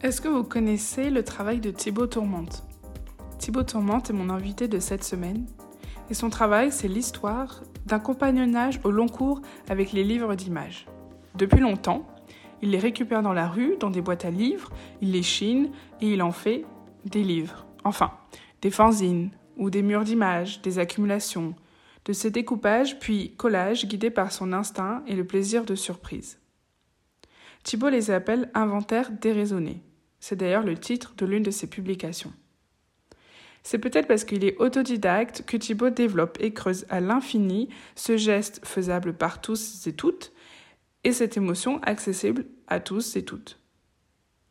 Est-ce que vous connaissez le travail de Thibaut Tourmente? Thibaut Tourmente est mon invité de cette semaine et son travail, c'est l'histoire d'un compagnonnage au long cours avec les livres d'images. Depuis longtemps, il les récupère dans la rue, dans des boîtes à livres, il les chine et il en fait des livres. Enfin, des fanzines ou des murs d'images, des accumulations, de ces découpages puis collages guidés par son instinct et le plaisir de surprise. Thibault les appelle inventaires déraisonnés. C'est d'ailleurs le titre de l'une de ses publications. C'est peut-être parce qu'il est autodidacte que Thibault développe et creuse à l'infini ce geste faisable par tous et toutes et cette émotion accessible à tous et toutes.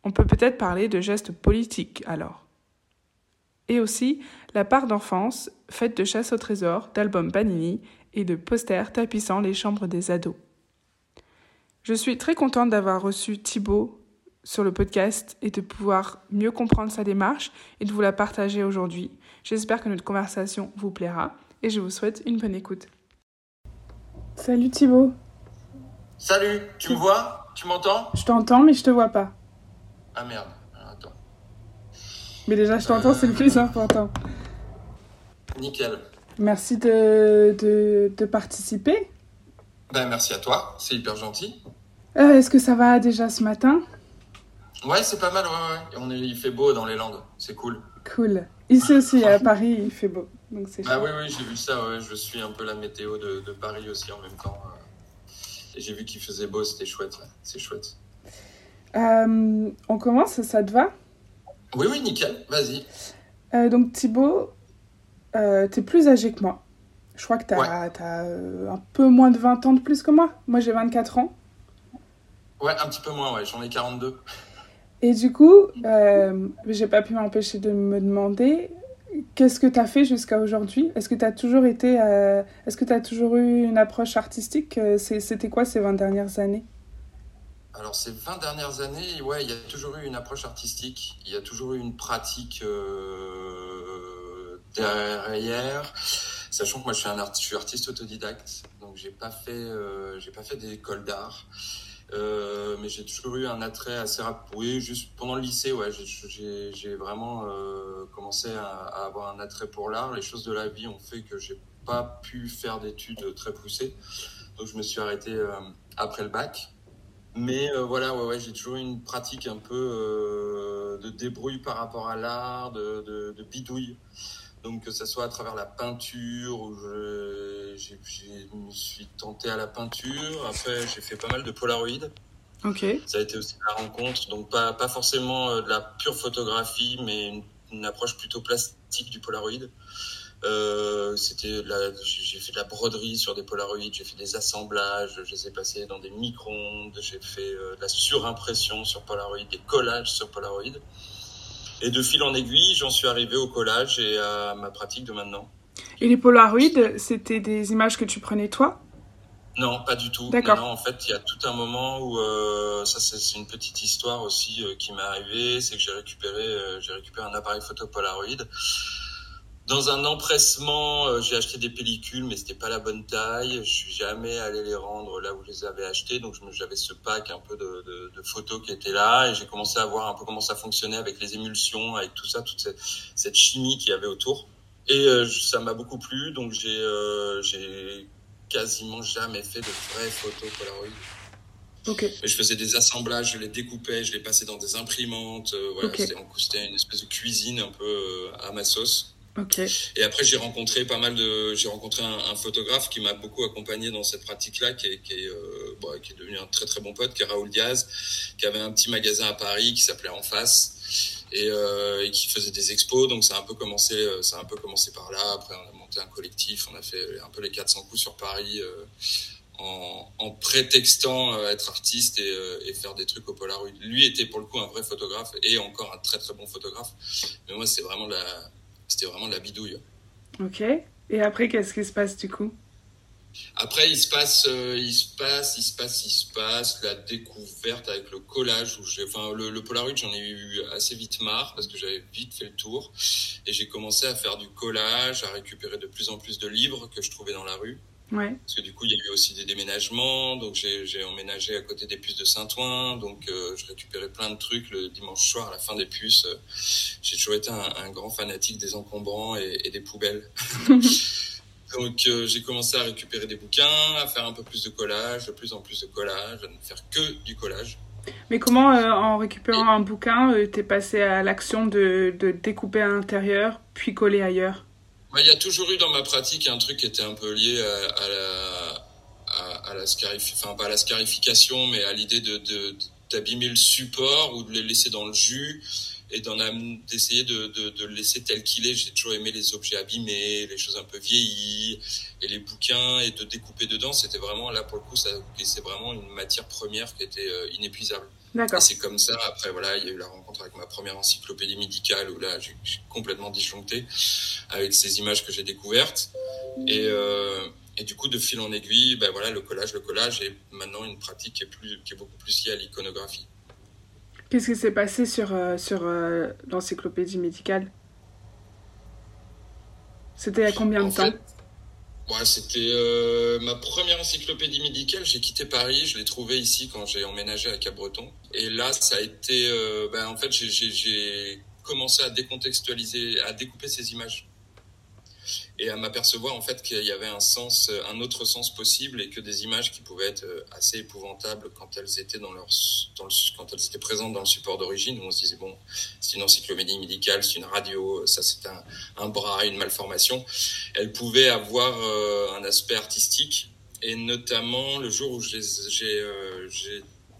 On peut peut-être parler de geste politique alors. Et aussi la part d'enfance faite de chasse au trésor, d'albums Panini et de posters tapissant les chambres des ados. Je suis très contente d'avoir reçu Thibaut sur le podcast et de pouvoir mieux comprendre sa démarche et de vous la partager aujourd'hui. J'espère que notre conversation vous plaira et je vous souhaite une bonne écoute. Salut Thibaut. Salut, tu me vois? Tu m'entends? Je t'entends mais je te vois pas. Ah merde, attends. Mais déjà je t'entends, c'est le plus important. Nickel. Merci de, de, de participer. Ben merci à toi, c'est hyper gentil. Euh, Est-ce que ça va déjà ce matin? Ouais, c'est pas mal, ouais, ouais. On est, il fait beau dans les Landes, c'est cool. Cool. Ici aussi, à Paris, il fait beau. Donc c'est Bah oui, oui, j'ai vu ça, ouais. Je suis un peu la météo de, de Paris aussi en même temps. euh. Et j'ai vu qu'il faisait beau, c'était chouette, ouais. C'est chouette. Euh, on commence, ça te va? Oui, oui, nickel, vas-y. Euh, Donc Thibaut, euh, t'es plus âgé que moi. Je crois que t'as Ouais. un peu moins de 20 ans de plus que moi. Moi j'ai 24 ans. Ouais, un petit peu moins, ouais. J'en ai 42. Et du coup, euh, j'ai pas pu m'empêcher de me demander qu'est-ce que t'as fait jusqu'à aujourd'hui? Est-ce que t'as toujours été, euh, est-ce que toujours eu une approche artistique? Euh, C'était quoi ces 20 dernières années? Alors, ces 20 dernières années, ouais, il y a toujours eu une approche artistique, il y a toujours eu une pratique euh, derrière, sachant que moi je suis un artiste autodidacte, donc j'ai pas fait, j'ai pas fait d'école d'art, Euh, mais j'ai toujours eu un attrait assez rapide. Oui, juste pendant le lycée, ouais, j'ai- vraiment euh, commencé à, avoir un attrait pour l'art. Les choses de la vie ont fait que j'ai pas pu faire d'études très poussées, donc je me suis arrêté euh, après le bac. Mais voilà, ouais, ouais, j'ai toujours eu une pratique un peu de débrouille par rapport à l'art, de, de bidouille. Donc que ce soit à travers la peinture, où je, je me suis tenté à la peinture. Après, j'ai fait pas mal de Polaroid. Ok. Ça a été aussi la rencontre. Donc pas, pas forcément euh, de la pure photographie, mais une, une approche plutôt plastique du Polaroid. Euh, c'était j'ai fait de la broderie sur des Polaroids, j'ai fait des assemblages, je les ai passés dans des micro-ondes, j'ai fait euh, de la surimpression sur Polaroid, des collages sur Polaroid. Et de fil en aiguille, j'en suis arrivé au collage et à ma pratique de maintenant. Et les Polaroids, c'était des images que tu prenais toi? Non, pas du tout. D'accord. En fait, il y a tout un moment où euh, ça, c'est c'est une petite histoire aussi euh, qui m'est arrivée, c'est que j'ai récupéré, euh, j'ai récupéré un appareil photo Polaroid. Dans un empressement, euh, j'ai acheté des pellicules, mais c'était pas la bonne taille. Je suis jamais allé les rendre là où je les avais achetées, donc j'avais ce pack un peu de, de, de photos qui était là, et j'ai commencé à voir un peu comment ça fonctionnait avec les émulsions, avec tout ça, toute cette, cette chimie qu'il y avait autour. Et euh, ça m'a beaucoup plu, donc j'ai euh, j'ai quasiment jamais fait de vraies photos Polaroid. Ok. Mais je faisais des assemblages, je les découpais, je les passais dans des imprimantes. euh, voilà, Ok. c'était une espèce de cuisine un peu à ma sauce. Et après, j'ai rencontré pas mal de, j'ai rencontré un, photographe qui m'a beaucoup accompagné dans cette pratique-là, qui est, euh, qui est devenu un très très bon pote, qui est Raoul Diaz, qui avait un petit magasin à Paris qui s'appelait En Face et, euh, qui faisait des expos. Donc ça a un peu commencé, euh, ça a un peu commencé par là. Après, on a monté un collectif, on a fait un peu les 400 coups sur Paris. en, prétextant être artiste et, et faire des trucs au Polaroid. Lui était pour le coup un vrai photographe et encore un très très bon photographe. Mais moi, c'est vraiment la, c'était vraiment de la bidouille. Ok. Et après, qu'est-ce qui se passe du coup? Après, il se passe, euh, il se passe, il se passe, il se passe la découverte avec le collage où enfin, le, le Polaroid, j'en ai eu assez vite marre parce que j'avais vite fait le tour et j'ai commencé à faire du collage, à récupérer de plus en plus de livres que je trouvais dans la rue. Ouais. Parce que du coup, il y a eu aussi des déménagements. Donc, j'ai emménagé à côté des puces de Saint-Ouen. Donc, euh, je récupérais plein de trucs le dimanche soir à la fin des puces. Euh, j'ai toujours été un, un, grand fanatique des encombrants et, et des poubelles. donc, euh, j'ai commencé à récupérer des bouquins, à faire un peu plus de collage, de plus en plus de collage, à ne faire que du collage. Mais comment, euh, en récupérant et... un bouquin, t'es passé à l'action de, de découper à l'intérieur, puis coller ailleurs? Il y a toujours eu dans ma pratique un truc qui était un peu lié à, la, à, à la scarification, enfin pas à la scarification, mais à l'idée de, d'abîmer le support ou de le laisser dans le jus et d'en d'essayer de, de, de, le laisser tel qu'il est. J'ai toujours aimé les objets abîmés, les choses un peu vieillies et les bouquins et de découper dedans. C'était vraiment là pour le coup, ça, c'est vraiment une matière première qui était euh, inépuisable. D'accord. Et c'est comme ça. Après voilà, il y a eu la rencontre avec ma première encyclopédie médicale où là j'ai complètement disjoncté avec ces images que j'ai découvertes et euh, et du coup, de fil en aiguille, ben voilà, le collage, le collage est maintenant une pratique qui est, plus, qui est beaucoup plus liée à l'iconographie. Qu'est-ce qui s'est passé sur, euh, sur euh, l'encyclopédie médicale? C'était à combien en de temps? Ouais, C'était euh, ma première encyclopédie médicale. J'ai quitté Paris, je l'ai trouvée ici quand j'ai emménagé à Cap-Breton. Et là, ça a été... ben, en fait, j'ai commencé à décontextualiser, à découper ces images et à m'apercevoir en fait qu'il y avait un sens, un autre sens possible et que des images qui pouvaient être assez épouvantables quand elles étaient dans leur, quand elles étaient présentes dans le support d'origine, où on se disait bon, c'est une encyclopédie médicale, c'est une radio, ça c'est un, un, bras, une malformation. Elles pouvaient avoir euh, un aspect artistique et notamment le jour où j'ai euh,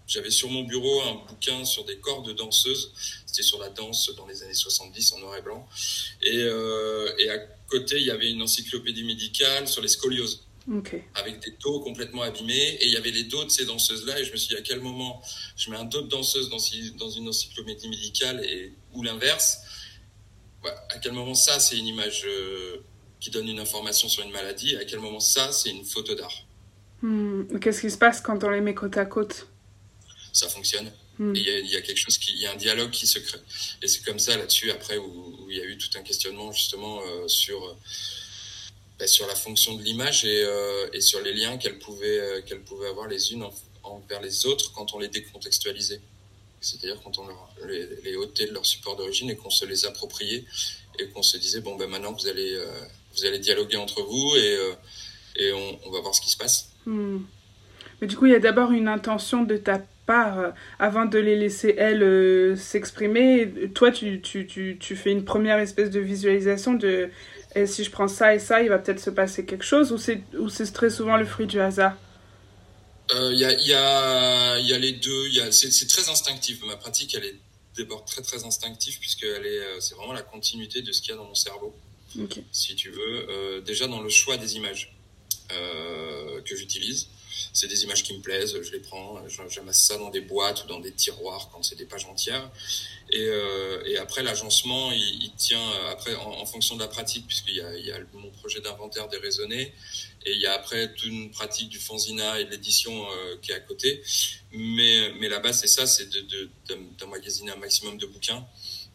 j'avais sur mon bureau un bouquin sur des corps de danseuses. C'était sur la danse dans les années 70 en noir et blanc. Et, euh, et à côté, il y avait une encyclopédie médicale sur les scolioses. Okay. Avec des dos complètement abîmés. Et il y avait les dos de ces danseuses-là. Et je me suis dit, à quel moment je mets un dos de danseuse dans, dans une encyclopédie médicale et, ou l'inverse? Ouais, À quel moment ça, c'est une image euh, qui donne une information sur une maladie? Et à quel moment ça, c'est une photo d'art? Hmm. Qu'est-ce qui se passe quand on les met côte à côte? Ça fonctionne. Il y, a, y, a, quelque chose qui, il y a un dialogue qui se crée. Et c'est comme ça là-dessus après où, il y a eu tout un questionnement justement euh, sur bah, sur la fonction de l'image et, euh, et, sur les liens qu'elles pouvaient euh, qu'elles pouvaient avoir les unes en, envers les autres quand on les décontextualisait. C'est-à-dire quand on leur, les, les ôtait de leur support d'origine et qu'on se les appropriait et qu'on se disait bon ben maintenant vous allez euh, vous allez dialoguer entre vous et et on, on, va voir ce qui se passe. Hmm. Mais du coup, il y a d'abord une intention de ta part euh, avant de les laisser, elles, euh, s'exprimer. Toi, tu, tu, tu, tu, fais une première espèce de visualisation de et si je prends ça et ça, il va peut-être se passer quelque chose ou c'est, ou c'est très souvent le fruit du hasard? Il euh, y, a, y, a, y a les deux. Y a, c'est, c'est très instinctif. Ma pratique, elle est d'abord très très instinctive puisque est, c'est vraiment la continuité de ce qu'il y a dans mon cerveau. Okay. Si tu veux, déjà dans le choix des images que j'utilise c'est des images qui me plaisent, je les prends, j'amasse ça dans des boîtes ou dans des tiroirs quand c'est des pages entières. Et, euh, et après, l'agencement, il, il, tient après en, en, fonction de la pratique, puisqu'il y a, il y a mon projet d'inventaire déraisonné, et il y a après toute une pratique du fanzina et de l'édition euh, qui est à côté. Mais, mais la base, c'est ça, c'est d'emmagasiner de, de, un maximum de bouquins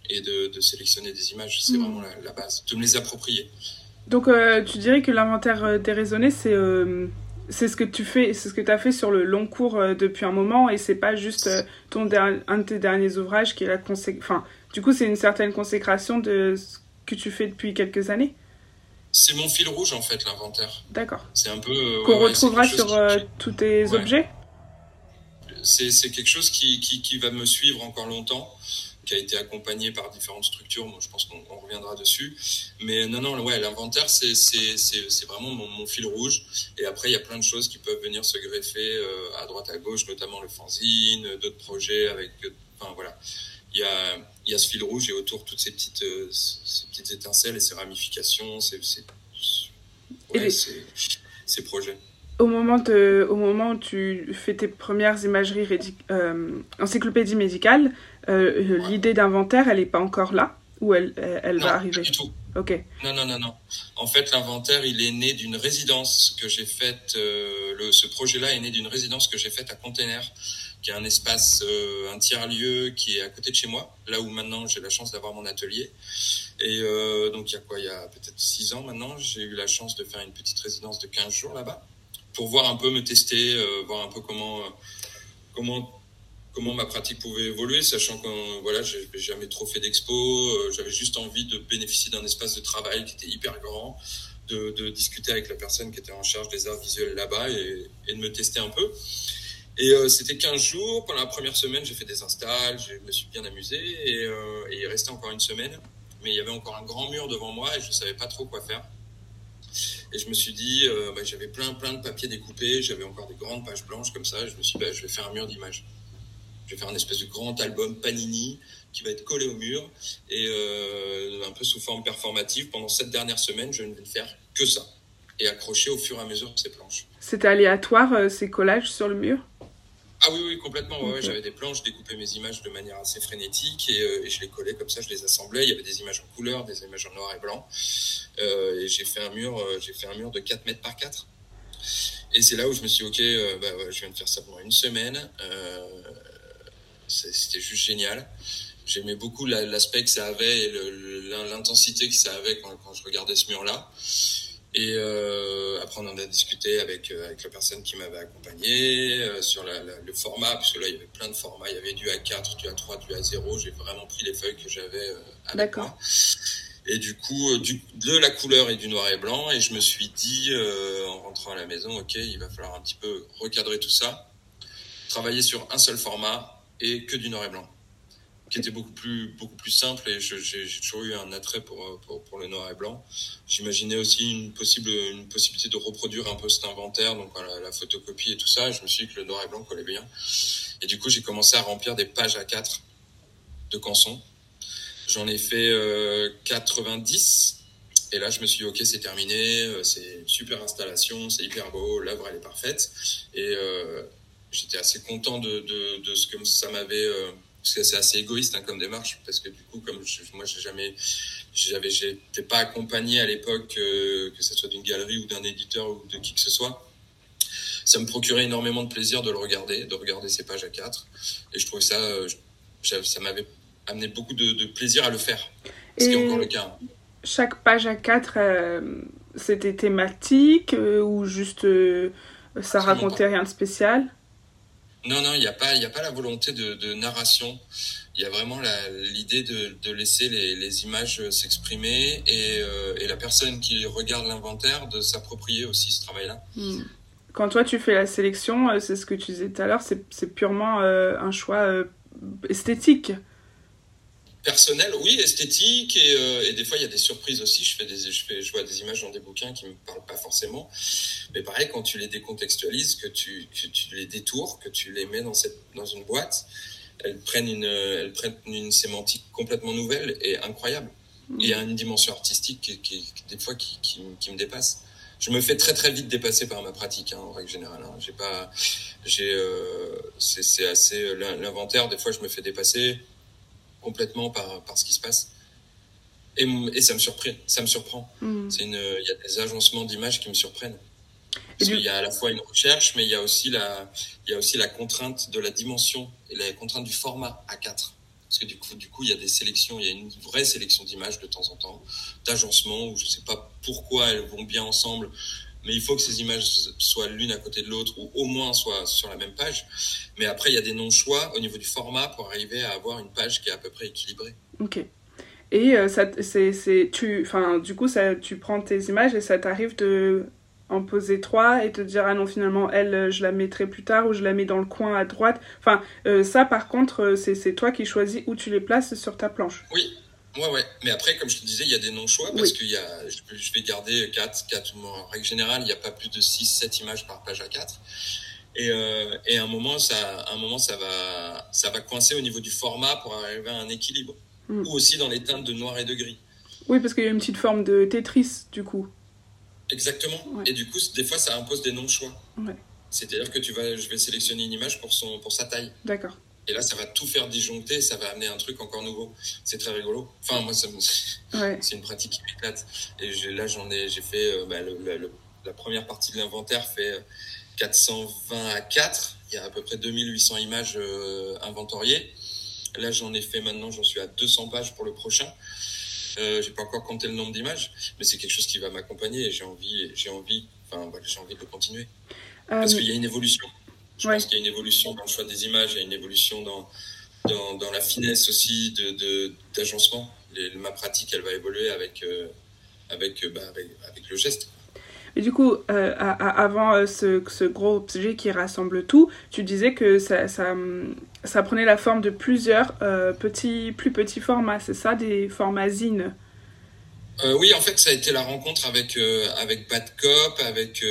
et de, de sélectionner des images. C'est mmh. vraiment la, la, base, de me les approprier. Donc, euh, tu dirais que l'inventaire déraisonné, c'est c'est ce que tu fais, c'est ce que tu as fait sur le long cours euh, depuis un moment et c'est pas juste euh, ton un de tes derniers ouvrages qui est la enfin du coup c'est une certaine consécration de ce que tu fais depuis quelques années? C'est mon fil rouge en fait l'inventaire. D'accord. C'est un peu euh, qu'on ouais, retrouvera sur qui... tous tes ouais. objets? C'est c'est quelque chose qui, qui qui va me suivre encore longtemps qui a été accompagné par différentes structures. Moi, je pense qu'on reviendra dessus. Mais non, non, ouais, l'inventaire, c'est c'est vraiment mon, mon, fil rouge. Et après, il y a plein de choses qui peuvent venir se greffer euh, à droite, à gauche, notamment le fanzine, d'autres projets avec, enfin voilà. Il y a, il y a ce fil rouge et autour toutes ces petites, euh, ces petites étincelles et ces ramifications, ces, ces, ouais, ces, ces projets au moment, de, au moment où tu fais tes premières imageries euh, encyclopédie médicale, euh, ouais. l'idée d'inventaire, elle n'est pas encore là Ou elle, elle, elle non, va arriver pas du tout. Ok. Non, non, non, non. En fait, l'inventaire, il est né d'une résidence que j'ai faite. Euh, le, ce projet-là est né d'une résidence que j'ai faite à Container, qui est un espace, euh, un tiers-lieu qui est à côté de chez moi, là où maintenant j'ai la chance d'avoir mon atelier. Et euh, donc, il y a quoi? Il y a peut-être six ans maintenant, j'ai eu la chance de faire une petite résidence de 15 jours là-bas. pour voir un peu, me tester, voir un peu comment, comment comment ma pratique pouvait évoluer, sachant que voilà, j'avais jamais trop fait d'expo, euh, j'avais juste envie de bénéficier d'un espace de travail qui était hyper grand, de, discuter avec la personne qui était en charge des arts visuels là-bas et, de me tester un peu. Et euh, c'était 15 jours. Pendant la première semaine, j'ai fait des installs, je me suis bien amusé et, euh, et il restait encore une semaine. Mais il y avait encore un grand mur devant moi et je savais pas trop quoi faire. Et je me suis dit, euh, bah, j'avais plein plein de papiers découpés, j'avais encore des grandes pages blanches comme ça. je me suis dit, bah, je vais faire un mur d'images. Je vais faire un espèce de grand album Panini qui va être collé au mur et euh, un peu sous forme performative. Pendant cette dernière semaine, je ne vais faire que ça et accrocher au fur et à mesure ces planches. C'était aléatoire euh, ces collages sur le mur? Ah oui, oui, complètement. Ouais, J'avais des planches, je découpais mes images de manière assez frénétique et, euh, et, je les collais comme ça, je les assemblais. Il y avait des images en couleur, des images en noir et blanc. Et j'ai fait un mur, j'ai fait un mur de 4 mètres par 4. Et c'est là où je me suis dit, ok, bah, je viens de faire ça pendant une semaine. C'était juste génial. J'aimais beaucoup l'aspect que ça avait et l'intensité que ça avait quand, quand, je regardais ce mur-là. Et euh, après, on en a discuté avec, euh, avec la personne qui m'avait accompagné euh, sur la, la, le format, parce que là, il y avait plein de formats. Il y avait du A4, du A3, du A0. J'ai vraiment pris les feuilles que j'avais euh, avec moi. Et du coup, du, de la couleur et du noir et blanc. Et je me suis dit, en rentrant à la maison, OK, il va falloir un petit peu recadrer tout ça. Travailler sur un seul format et que du noir et blanc qui était beaucoup plus beaucoup plus simple et j'ai toujours eu un attrait pour, pour, pour le noir et blanc. J'imaginais aussi une possible une possibilité de reproduire un peu cet inventaire, donc la, la, photocopie et tout ça. Et je me suis dit que le noir et blanc collait bien. Et du coup, j'ai commencé à remplir des pages à 4 de cançons. J'en ai fait euh, 90. Et là, je me suis dit, OK, c'est terminé, euh, c'est une super installation, c'est hyper beau, l'œuvre, elle est parfaite. Et euh, j'étais assez content de, de, de, ce que ça m'avait euh, c'est assez égoïste hein, comme démarche parce que du coup comme je, moi j'ai jamais j'avais j'étais pas accompagné à l'époque euh, que ce soit d'une galerie ou d'un éditeur ou de qui que ce soit. Ça me procurait énormément de plaisir de le regarder de regarder ces pages à quatre. Et je trouvais ça euh, ça m'avait amené beaucoup de, de, plaisir à le faire ce et qui est encore le cas. chaque page à quatre euh, c'était thématique euh, ou juste ça racontait rien de spécial? Non, non, il n'y a pas, il a pas la volonté de, de narration. Il y a vraiment l'idée de, de, laisser les, les images s'exprimer et, euh, et, la personne qui regarde l'inventaire de s'approprier aussi ce travail-là. Mmh. Quand toi tu fais la sélection, euh, c'est ce que tu disais tout à l'heure, c'est purement euh, un choix euh, esthétique personnel, oui, esthétique, et, euh, et, des fois il y a des surprises aussi. Je fais des, je fais, je vois des images dans des bouquins qui me parlent pas forcément, mais pareil quand tu les décontextualises, que tu, que tu les détours, que tu les mets dans cette, dans une boîte, elles prennent une, elles prennent une sémantique complètement nouvelle et incroyable. Mmh. Et il y a une dimension artistique qui, qui, qui des fois qui, qui, qui, me dépasse. Je me fais très très vite dépasser par ma pratique hein, en règle générale. Hein. J'ai pas, j'ai, euh, c'est assez l'inventaire. Des fois je me fais dépasser complètement par, par ce qui se passe. Et, et ça me surprend. Ça me surprend. Mmh. C'est une, il y a des agencements d'images qui me surprennent. Parce qu'il y a à la fois une recherche, mais il y a aussi la, il y a aussi la contrainte de la dimension et la contrainte du format A4. Parce que du coup, du coup, il y a des sélections, il y a une vraie sélection d'images de temps en temps, d'agencements où je sais pas pourquoi elles vont bien ensemble, mais il faut que ces images soient l'une à côté de l'autre ou au moins soient sur la même page. Mais après, il y a des non-choix au niveau du format pour arriver à avoir une page qui est à peu près équilibrée. Ok. Et euh, ça, c'est, c'est, tu, du coup, ça, tu prends tes images et ça t'arrive de en poser trois et te dire ah non finalement elle je la mettrai plus tard ou je la mets dans le coin à droite. Enfin euh, ça par contre euh, c'est, c'est toi qui choisis où tu les places sur ta planche. Oui, Ouais, ouais. Mais après, comme je te disais, il y a des non-choix parce oui. qu'il y a, je, vais garder 4, 4, en règle générale, il n'y a pas plus de 6, 7 images par page à 4. Et, euh, et à un moment, ça, à un moment, ça va, ça va coincer au niveau du format pour arriver à un équilibre. Mm. Ou aussi dans les teintes de noir et de gris. Oui, parce qu'il y a une petite forme de Tetris, du coup. Exactement. Ouais. Et du coup, des fois, ça impose des non-choix. Ouais. C'est-à-dire que tu vas, je vais sélectionner une image pour, son, pour sa taille. D'accord. Et là, ça va tout faire disjoncter, ça va amener un truc encore nouveau. C'est très rigolo. Enfin, moi, ça me... ouais. c'est une pratique qui m'éclate. Et je, là, j'en ai, j'ai fait euh, bah, le, le, la première partie de l'inventaire fait 420 à 4. Il y a à peu près 2800 images euh, inventoriées. Là, j'en ai fait maintenant, j'en suis à 200 pages pour le prochain. Euh, j'ai pas encore compté le nombre d'images, mais c'est quelque chose qui va m'accompagner et j'ai envie, j'ai envie, enfin, j'ai envie de continuer. Parce qu'il y a une évolution. Je pense qu'il y a une évolution dans le choix des images, il y a une évolution dans, dans, la finesse aussi de, d'agencement. ma pratique, elle va évoluer avec, avec, bah, avec, avec le geste. Et du coup, euh, avant euh, ce, ce, gros objet qui rassemble tout, tu disais que ça, ça, prenait la forme de plusieurs euh, petits, plus petits formats, c'est ça, des formats zines? Oui, en fait, ça a été la rencontre avec, avec Bad Cop, avec,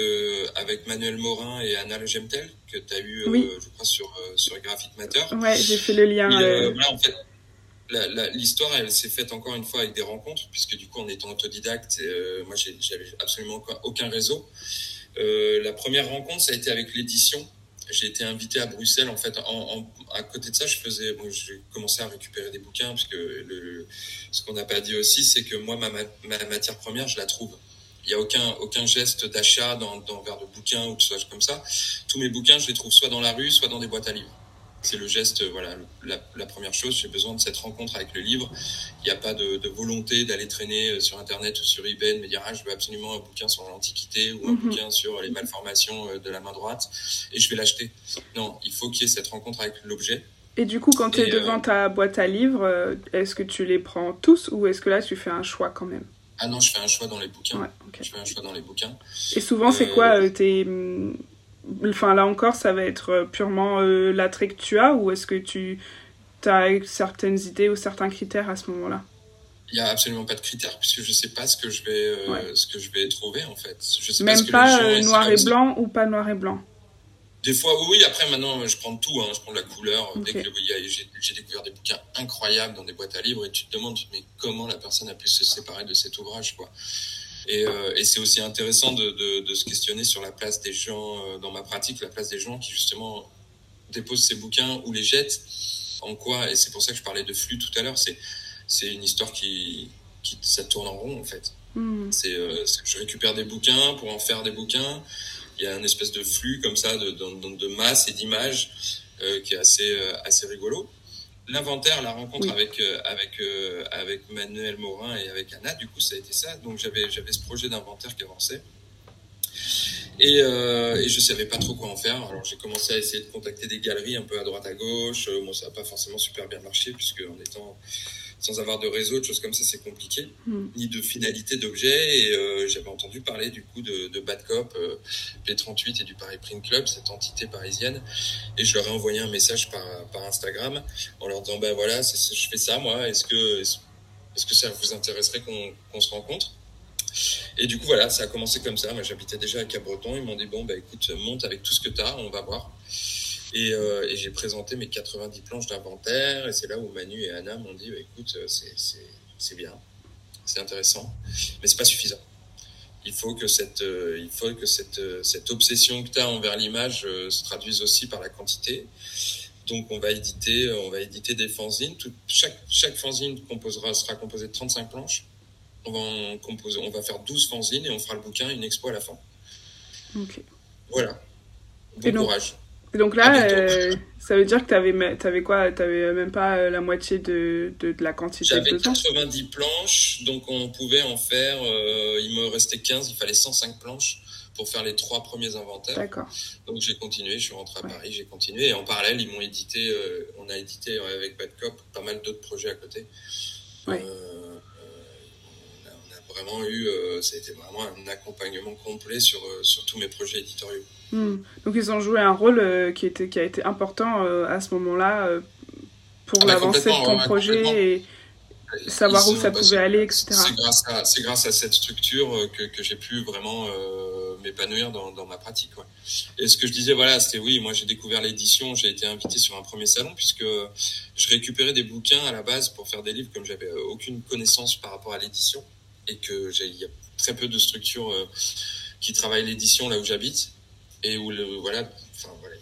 avec Manuel Morin et Anna Le Gemtel, que tu as eu, je crois, sur, sur Graphic Matter. Ouais, j'ai fait le lien. voilà, en fait, l'histoire, elle s'est faite encore une fois avec des rencontres, puisque du coup, en étant autodidacte, euh, moi, j'avais absolument aucun réseau. Euh, la première rencontre, ça a été avec l'édition. J'ai été invité à Bruxelles, en fait. En, à côté de ça, je faisais, bon, j'ai commencé à récupérer des bouquins, parce que le, ce qu'on n'a pas dit aussi, c'est que moi, ma, ma, matière première, je la trouve. Il n'y a aucun, aucun geste d'achat dans, dans vers de bouquins ou de choses comme ça. Tous mes bouquins, je les trouve soit dans la rue, soit dans des boîtes à livres c'est le geste, voilà, la, première chose. J'ai besoin de cette rencontre avec le livre. Il n'y a pas de, volonté d'aller traîner euh, sur Internet ou sur eBay, de me dire ah, je veux absolument un bouquin sur l'Antiquité ou un mhm. bouquin sur les malformations euh, de la main droite et je vais l'acheter. Non, il faut qu'il y ait cette rencontre avec l'objet. Et du coup, quand tu es devant euh, ta boîte à livres, est-ce que tu les prends tous ou est-ce que là tu fais un choix quand même? Ah non, je fais un choix dans les bouquins. Je fais un choix dans les bouquins. Et souvent, c'est quoi tes Enfin, là encore, ça va être euh, purement euh, l'attrait que tu as ou est-ce que tu as certaines idées ou certains critères à ce moment-là? Il n'y a absolument pas de critères puisque je ne sais pas ce que je vais euh, ce que je vais trouver en fait. Je sais Même pas, noir et blanc ou pas noir et blanc? Des fois oui. Après maintenant je prends tout. Hein, je prends de la couleur. Dès que j'ai découvert des bouquins incroyables dans des boîtes à livres et tu te demandes mais comment la personne a pu se séparer de cet ouvrage quoi? Et, euh, et c'est aussi intéressant de, de, de, se questionner sur la place des gens euh, dans ma pratique, la place des gens qui justement déposent ces bouquins ou les jettent. En quoi Et c'est pour ça que je parlais de flux tout à l'heure. C'est c'est une histoire qui, qui ça tourne en rond en fait. Hmm. C'est euh, je récupère des bouquins pour en faire des bouquins. Il y a une espèce de flux comme ça de, de, de masse et d'images euh, qui est assez euh, assez rigolo l'inventaire, la rencontre avec euh, avec euh, avec Manuel Morin et avec Anna, du coup, ça a été ça. Donc j'avais j'avais ce projet d'inventaire qui avançait. Et, euh, et je savais pas trop quoi en faire. Alors j'ai commencé à essayer de contacter des galeries un peu à droite à gauche. Moi, ça n'a pas forcément super bien marché puisque en étant sans avoir de réseau, de choses comme ça, c'est compliqué, hmm. ni de finalité d'objet. Et euh, j'avais entendu parler du coup de, de Bad Cop, euh, P38 et du Paris Print Club, cette entité parisienne. Et je leur ai envoyé un message par, par Instagram en leur disant, ben voilà, je fais ça moi, est-ce que, est-ce que ça vous intéresserait qu'on se rencontre? Et du coup, voilà, ça a commencé comme ça. Moi, j'habitais déjà à Cabreton. Ils m'ont dit, bon, bah, écoute, monte avec tout ce que tu as, on va voir. Et, euh, et j'ai présenté mes 90 planches d'inventaire. Et c'est là où Manu et Anna m'ont dit, bah, écoute, euh, c'est bien, c'est intéressant, mais c'est pas suffisant. Il faut que cette, euh, il faut que cette, cette obsession que tu as envers l'image se traduise aussi par la quantité. Donc on va éditer, on va éditer des fanzines. Tout, chaque, chaque fanzine composera, sera composée de 35 planches. On va, composer, on va faire 12 fanzines et on fera le bouquin, une expo à la fin. Voilà. Bon courage. Donc là, euh, ça veut dire que tu avais, avais quoi Tu avais même pas euh, la moitié de, de, de la quantité J'avais 90 planches, donc on pouvait en faire. Euh, il me restait 15, il fallait 105 planches pour faire les trois premiers inventaires. D'accord. Donc j'ai continué, je suis rentré à Paris, j'ai continué. Et en parallèle, ils m'ont édité, on a édité avec Bad Cop pas mal d'autres projets à côté. Ouais vraiment eu, euh, ça a été vraiment un accompagnement complet sur, euh, sur tous mes projets éditoriaux. Hmm. Donc ils ont joué un rôle euh, qui, était, qui a été important à ce moment-là pour ah, l'avancée de ton projet et savoir où ça pouvait aller, etc. C'est grâce, à, grâce à cette structure que, que j'ai pu vraiment m'épanouir dans, dans, ma pratique. Et ce que je disais, voilà, c'était oui, moi j'ai découvert l'édition, j'ai été invité sur un premier salon puisque je récupérais des bouquins à la base pour faire des livres comme j'avais aucune connaissance par rapport à l'édition et que il y a très peu de structures euh, qui travaillent l'édition là où j'habite et où le voilà enfin voilà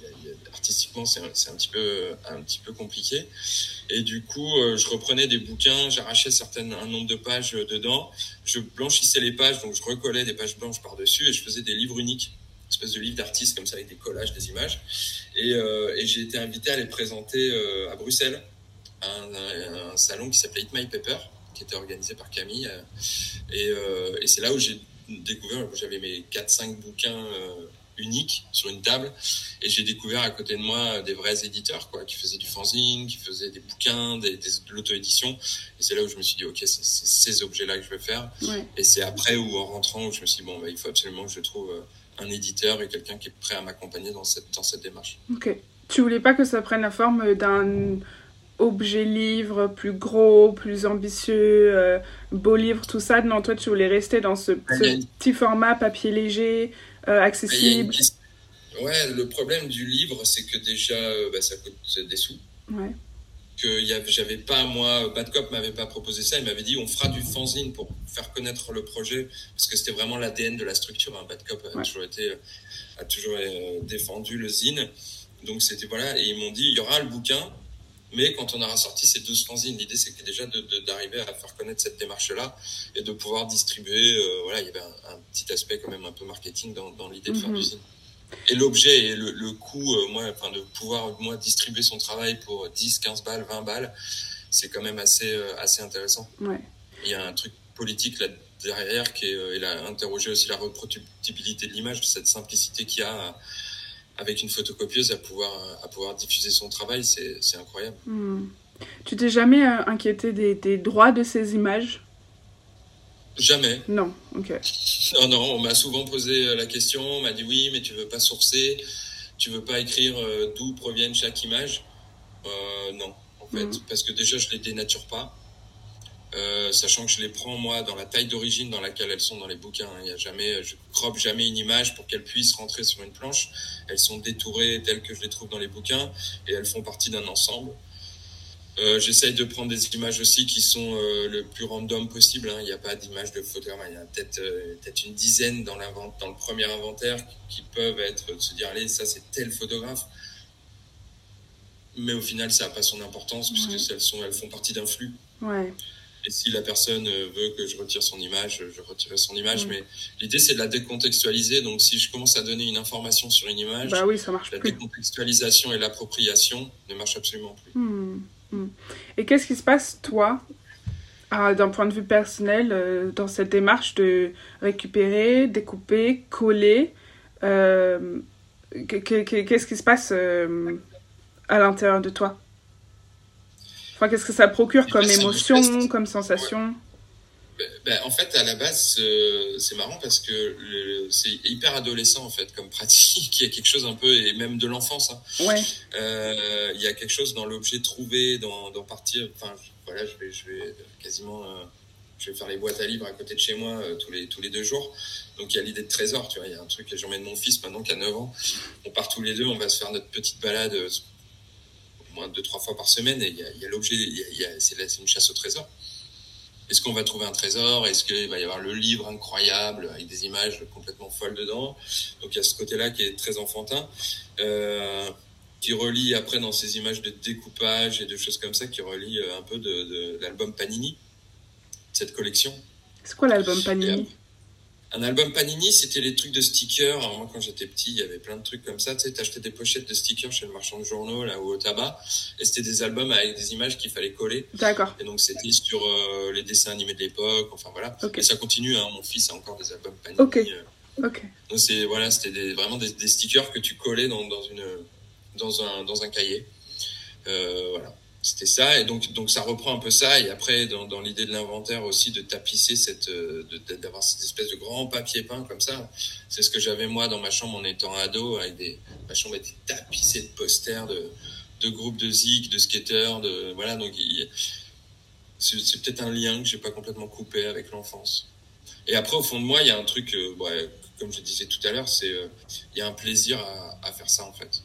artistiquement c'est un, petit peu un petit peu compliqué. Et du coup euh, je reprenais des bouquins j'arrachais certaines un nombre de pages dedans. Je blanchissais les pages donc je recollais des pages blanches par dessus et je faisais des livres uniques une espèce de livre d'artiste comme ça avec des collages des images. Et, euh, j'ai été invité à les présenter à Bruxelles à un, un salon qui s'appelait Eat My Paper qui était organisé par Camille. Et, et c'est là où j'ai découvert, j'avais mes 4-5 bouquins unique sur une table. Et j'ai découvert à côté de moi des vrais éditeurs, quoi, qui faisaient du fanzine, qui faisaient des bouquins, des, de l'auto-édition. Et c'est là où je me suis dit, OK, c'est ces objets-là que je vais faire. Et c'est après où, en rentrant, où je me suis dit, bon, bah, il faut absolument que je trouve euh, un éditeur et quelqu'un qui est prêt à m'accompagner dans cette, dans cette démarche. Ok. Tu voulais pas que ça prenne la forme d'un objet livre plus gros, plus ambitieux, euh, beau livre, tout ça. Non, toi, tu voulais rester dans ce, petit format papier léger, euh, accessible. Ouais, le problème du livre, c'est que déjà, euh, bah, ça coûte des sous. Ouais. Que j'avais pas, moi, Bad Cop m'avait pas proposé ça. Il m'avait dit, on fera du fanzine pour faire connaître le projet, parce que c'était vraiment l'ADN de la structure. Hein. Bad Cop a toujours été, a toujours défendu le zine. Donc c'était voilà, et ils m'ont dit, il y aura le bouquin, mais quand on aura sorti ces 12 fanzines, l'idée c'est déjà d'arriver à faire connaître cette démarche-là et de pouvoir distribuer. Euh, voilà, il y avait un, petit aspect quand même un peu marketing dans, dans l'idée de faire mhm. du zine. Et l'objet et le, le coût, euh, moi, enfin, de pouvoir moi distribuer son travail pour 10, 15 balles, 20 balles, c'est quand même assez, euh, assez intéressant. Ouais. Il y a un truc politique là derrière qui est, il a interrogé aussi la reproductibilité de l'image, cette simplicité qu'il y a avec une photocopieuse à pouvoir, à pouvoir diffuser son travail, c'est incroyable. Hmm. Tu t'es jamais euh, inquiété des, des, droits de ces images? Jamais. Non, ok. Non, non, on m'a souvent posé euh, la question, on m'a dit oui, mais tu veux pas sourcer, tu veux pas écrire euh, d'où proviennent chaque image? Euh, Non, en fait, hmm. parce que déjà je les dénature pas. Euh, sachant que je les prends moi dans la taille d'origine dans laquelle elles sont dans les bouquins. Hein. Il y a jamais, je croppe jamais une image pour qu'elle puisse rentrer sur une planche. Elles sont détourées telles que je les trouve dans les bouquins et elles font partie d'un ensemble. Euh, J'essaye de prendre des images aussi qui sont euh, le plus random possible. Hein. Il n'y a pas d'image de photographe. Il y a peut-être peut une dizaine dans, dans le premier inventaire qui peuvent être de se dire allez ça c'est tel photographe. Mais au final ça n'a pas son importance puisque elles sont elles font partie d'un flux. Ouais. Et si la personne euh, veut que je retire son image, je retirerai son image. Mais l'idée, c'est de la décontextualiser. Donc, si je commence à donner une information sur une image, bah oui, ça marche la décontextualisation et l'appropriation ne marchent absolument plus. Hmm, hmm. Et qu'est-ce qui se passe, toi, d'un point de vue personnel, euh, dans cette démarche de récupérer, découper, coller euh, Qu'est-ce qui se passe à l'intérieur de toi? Qu'est-ce que ça procure comme émotion, comme sensation? Ben, ben, en fait, à la base, euh, c'est marrant parce que c'est hyper adolescent en fait comme pratique. Il y a quelque chose un peu et même de l'enfance. Hein. Ouais. Euh, il y a quelque chose dans l'objet trouvé, dans, partir. Enfin, voilà, je vais, je vais quasiment, euh, je vais faire les boîtes à livres à côté de chez moi tous les tous les deux jours. Donc il y a l'idée de trésor. Tu vois, il y a un truc. J'emmène mon fils maintenant qui a 9 ans. On part tous les deux. On va se faire notre petite balade moins deux, trois fois par semaine, et il y a, l'objet, c'est une chasse au trésor. Est-ce qu'on va trouver un trésor? Est-ce qu'il va y avoir le livre incroyable avec des images complètement folles dedans? Donc il y a ce côté-là qui est très enfantin, euh, qui relie après dans ces images de découpage et de choses comme ça, qui relie euh, un peu de, l'album Panini, cette collection. C'est quoi l'album Panini? Un album Panini, c'était les trucs de stickers. Alors moi, quand j'étais petit, il y avait plein de trucs comme ça. Tu sais, t'achetais des pochettes de stickers chez le marchand de journaux là ou au tabac, et c'était des albums avec des images qu'il fallait coller. D'accord. Et donc c'était sur euh, les dessins animés de l'époque. Enfin voilà. Et ça continue. Hein. Mon fils a encore des albums Panini. Ok. Euh. Ok. Donc c'est voilà, c'était vraiment des, des, stickers que tu collais dans, dans une dans un dans un cahier. Euh, voilà c'était ça et donc donc ça reprend un peu ça et après dans, dans l'idée de l'inventaire aussi de tapisser cette euh, d'avoir cette espèce de grand papier peint comme ça c'est ce que j'avais moi dans ma chambre en étant ado avec des ma chambre était tapissée de posters de de groupes de zik de skateurs de voilà donc c'est peut-être un lien que j'ai pas complètement coupé avec l'enfance. Et après au fond de moi il y a un truc euh, ouais, comme je disais tout à l'heure c'est euh, il y a un plaisir à faire ça en fait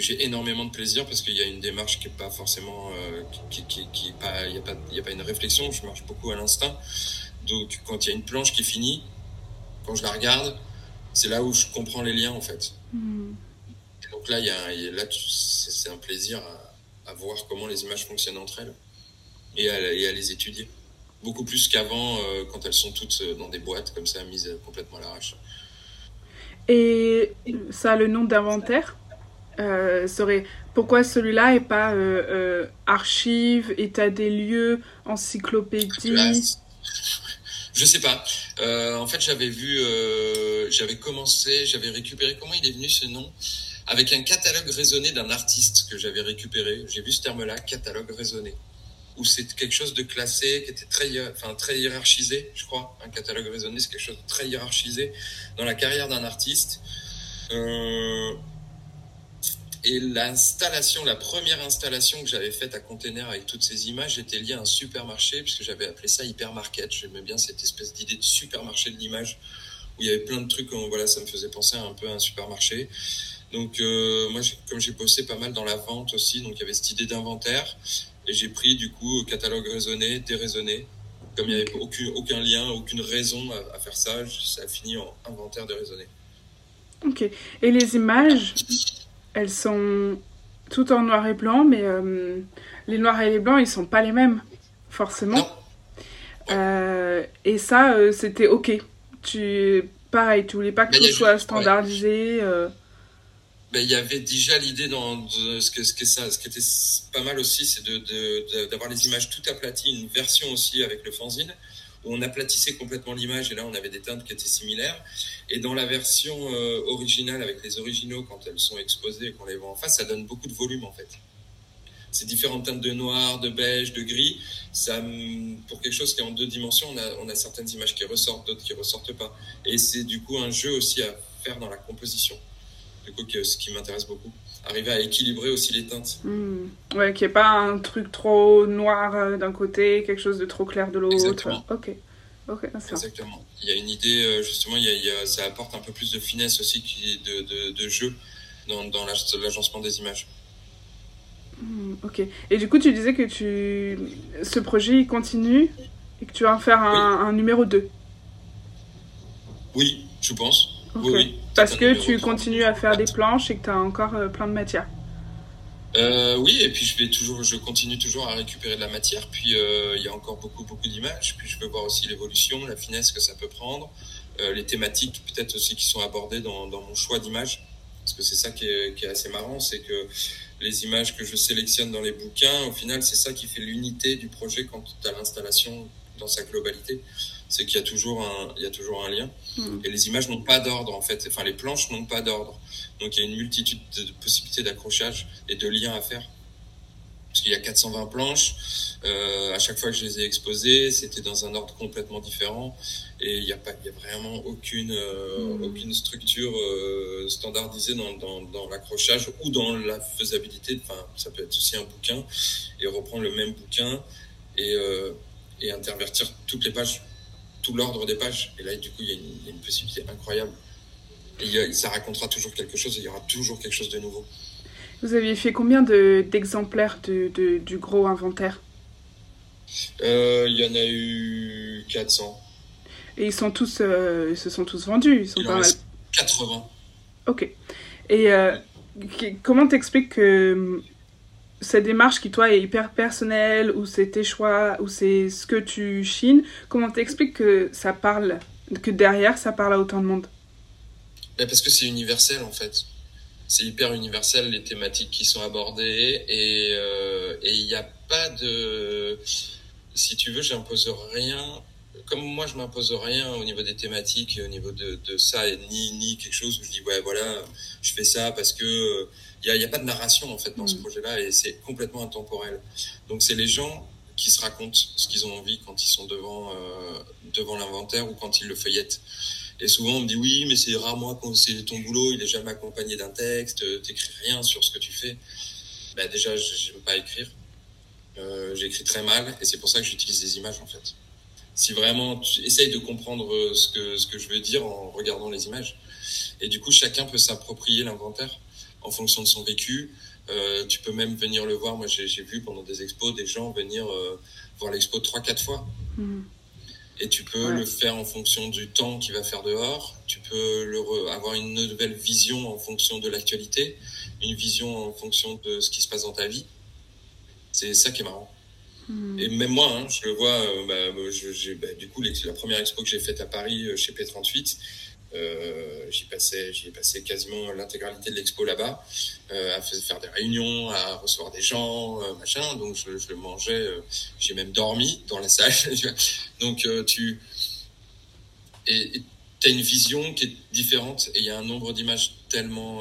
j'ai énormément de plaisir parce qu'il y a une démarche qui est pas forcément, euh, qui, qui, qui, pas, il y a pas, il y a pas une réflexion. Je marche beaucoup à l'instinct. Donc, quand il y a une planche qui finit, quand je la regarde, c'est là où je comprends les liens en fait. Hmm. donc là, il y a, là, c'est un plaisir à, à, voir comment les images fonctionnent entre elles et à, et à les étudier. Beaucoup plus qu'avant, euh, quand elles sont toutes dans des boîtes comme ça, mises complètement à l'arrache. Et ça a le nom d'inventaire? Euh, serait pourquoi celui-là et pas euh, euh, archive, état des lieux, encyclopédie? Je sais pas. En fait, j'avais vu, j'avais commencé, j'avais récupéré. Comment il est venu ce nom? Avec un catalogue raisonné d'un artiste que j'avais récupéré. J'ai vu ce terme-là, catalogue raisonné, où c'est quelque chose de classé, qui était très, enfin très hiérarchisé, je crois. Un catalogue raisonné, c'est quelque chose de très hiérarchisé dans la carrière d'un artiste. Euh, et l'installation, la première installation que j'avais faite à Container avec toutes ces images était liée à un supermarché, puisque j'avais appelé ça hypermarket. J'aimais bien cette espèce d'idée de supermarché de l'image, où il y avait plein de trucs, voilà, ça me faisait penser un peu à un supermarché. Donc euh, moi, comme j'ai bossé pas mal dans la vente aussi, donc il y avait cette idée d'inventaire, et j'ai pris du coup catalogue raisonné, déraisonné. Comme il n'y avait aucun, aucun lien, aucune raison à, à, faire ça, ça a fini en inventaire déraisonné. Ok. Et les images elles sont toutes en noir et blanc, mais euh, les noirs et les blancs, ils sont pas les mêmes, forcément. Euh, et ça, euh, c'était ok. Tu, pareil, tu voulais pas que tout soit standardisé. Ouais. Ben, il y avait déjà l'idée dans ce que ce que ça ce qui était pas mal aussi c'est de d'avoir les images tout aplaties une version aussi avec le fanzine où on aplatissait complètement l'image et là on avait des teintes qui étaient similaires. Et dans la version euh, originale avec les originaux, quand elles sont exposées et qu'on les voit en face, ça donne beaucoup de volume en fait. Ces différentes teintes de noir, de beige, de gris, ça, pour quelque chose qui est en deux dimensions, on a, certaines images qui ressortent, d'autres qui ressortent pas. Et c'est du coup un jeu aussi à faire dans la composition. Du coup, ce qui m'intéresse beaucoup arriver à équilibrer aussi les teintes. Mmh. Ouais, qu'il n'y ait pas un truc trop noir euh, d'un côté, quelque chose de trop clair de l'autre. Exactement. Ok. ok Exactement. Il y a une idée, euh, justement, il y a, il y a, ça apporte un peu plus de finesse aussi de, de, de jeu dans, dans l'agencement des images. Mmh, ok. Et du coup, tu disais que tu... ce projet il continue et que tu vas en faire un, oui. un numéro 2. Oui, je pense. Okay. Oui, oui. Parce que tu continues à faire des planches et que tu as encore euh, plein de matière. Euh, oui, et puis je vais toujours, je continue toujours à récupérer de la matière. Puis euh, il y a encore beaucoup, beaucoup d'images. Puis je veux voir aussi l'évolution, la finesse que ça peut prendre, les thématiques peut-être aussi qui sont abordées dans, mon choix d'images. Parce que c'est ça qui est, qui est, assez marrant, c'est que les images que je sélectionne dans les bouquins, au final, c'est ça qui fait l'unité du projet quand as l'installation dans sa globalité c'est qu'il y a toujours un, il y a toujours un lien. Mmh. Et les images n'ont pas d'ordre, en fait. Enfin, les planches n'ont pas d'ordre. Donc, il y a une multitude de possibilités d'accrochage et de liens à faire. Parce qu'il y a 420 planches. Euh, à chaque fois que je les ai exposées, c'était dans un ordre complètement différent. Et il n'y a pas, il y a vraiment aucune, euh, mmh. aucune structure euh, standardisée dans, dans, dans l'accrochage ou dans la faisabilité. Enfin, ça peut être aussi un bouquin et reprendre le même bouquin et, euh, et intervertir toutes les pages tout l'ordre des pages. Et là, du coup, il y, a une, il y a une possibilité incroyable. Et a, ça racontera toujours quelque chose et il y aura toujours quelque chose de nouveau. Vous aviez fait combien d'exemplaires de, de, de, du gros inventaire? Euh, Il y en a eu 400. Et ils, sont tous, euh, ils se sont tous vendus ils sont il pas en mal... reste 80. Ok. Et euh, comment t'expliques que cette démarche qui toi est hyper personnelle ou c'est tes choix ou c'est ce que tu chines comment t'expliques que ça parle que derrière ça parle à autant de monde? Ben parce que c'est universel en fait. C'est hyper universel les thématiques qui sont abordées et il euh, n'y a pas de si tu veux j'impose rien. Comme moi je m'impose rien au niveau des thématiques au niveau de, ça et ni ni quelque chose où je dis ouais voilà je fais ça parce que il n'y a, pas de narration en fait dans mmh. ce projet-là et c'est complètement intemporel. Donc c'est les gens qui se racontent ce qu'ils ont envie quand ils sont devant euh, devant l'inventaire ou quand ils le feuillettent. Et souvent on me dit oui mais c'est rare moi quand c'est ton boulot il est jamais accompagné d'un texte, t'écris rien sur ce que tu fais. Ben déjà j'aime pas écrire, euh, j'écris très mal et c'est pour ça que j'utilise des images en fait. Si vraiment tu essayes de comprendre ce que ce que je veux dire en regardant les images et du coup chacun peut s'approprier l'inventaire en fonction de son vécu. Euh, tu peux même venir le voir. Moi, j'ai vu pendant des expos des gens venir euh, voir l'expo trois, quatre fois. Mmh. Et tu peux ouais. le faire en fonction du temps qu'il va faire dehors. Tu peux le avoir une nouvelle vision en fonction de l'actualité, une vision en fonction de ce qui se passe dans ta vie. C'est ça qui est marrant. Mmh. Et même moi, hein, je le vois. Euh, bah, je, bah, du coup, la première expo que j'ai faite à Paris chez P38, Euh, j'y passais, passé quasiment l'intégralité de l'expo là-bas, euh, à faire des réunions, à recevoir des gens, euh, machin. Donc je, mangeais. Euh, j'ai même dormi dans la salle. donc tu et as une vision qui est différente et il y a un nombre d'images tellement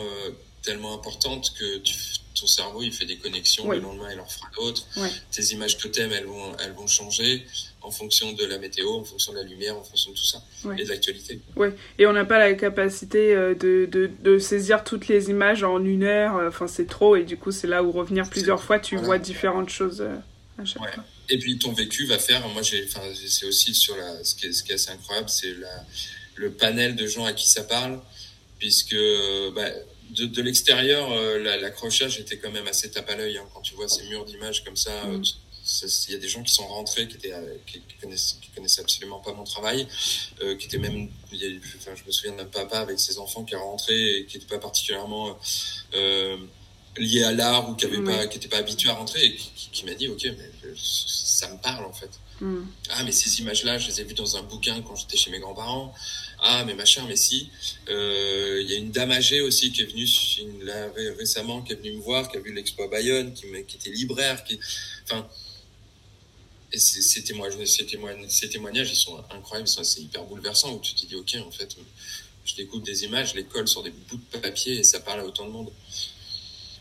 tellement importante que tu, ton cerveau il fait des connexions. Le lendemain il en fera d'autres. Tes images totem elles vont elles vont changer en fonction de la météo, en fonction de la lumière, en fonction de tout ça, et de l'actualité. Oui, et on n'a pas la capacité euh, de, de, de, saisir toutes les images en une heure, euh, enfin c'est trop, et du coup c'est là où revenir plusieurs fois, tu vois différentes choses euh, à chaque fois. Et puis ton vécu va faire, moi j'ai, c'est aussi sur la, ce qui est, ce qui est assez incroyable, c'est la, le panel de gens à qui ça parle, puisque bah, de, de l'extérieur, l'accrochage était quand même assez tape à l'œil, hein, quand tu vois ces murs d'images comme ça, mm. il y a des gens qui sont rentrés qui étaient euh, qui, connaissaient, qui connaissaient absolument pas mon travail euh, qui étaient même enfin, je me souviens d'un papa avec ses enfants qui est rentré et qui n'était pas particulièrement euh, lié à l'art ou qui avait pas qui était pas habitué à rentrer et qui, m'a dit ok mais ça me parle en fait. Mm. ah mais ces images là je les ai vues dans un bouquin quand j'étais chez mes grands-parents ah mais machin mais si euh, il y a une dame âgée aussi qui est venue là, récemment qui est venue me voir qui a vu l'expo à Bayonne qui, qui était libraire qui enfin et ces, témoignages, ces, témoignages, ces témoignages, ils sont incroyables, c'est hyper bouleversant, où tu te dis, OK, en fait, je découvre des images, les colle sur des bouts de papier et ça parle à autant de monde.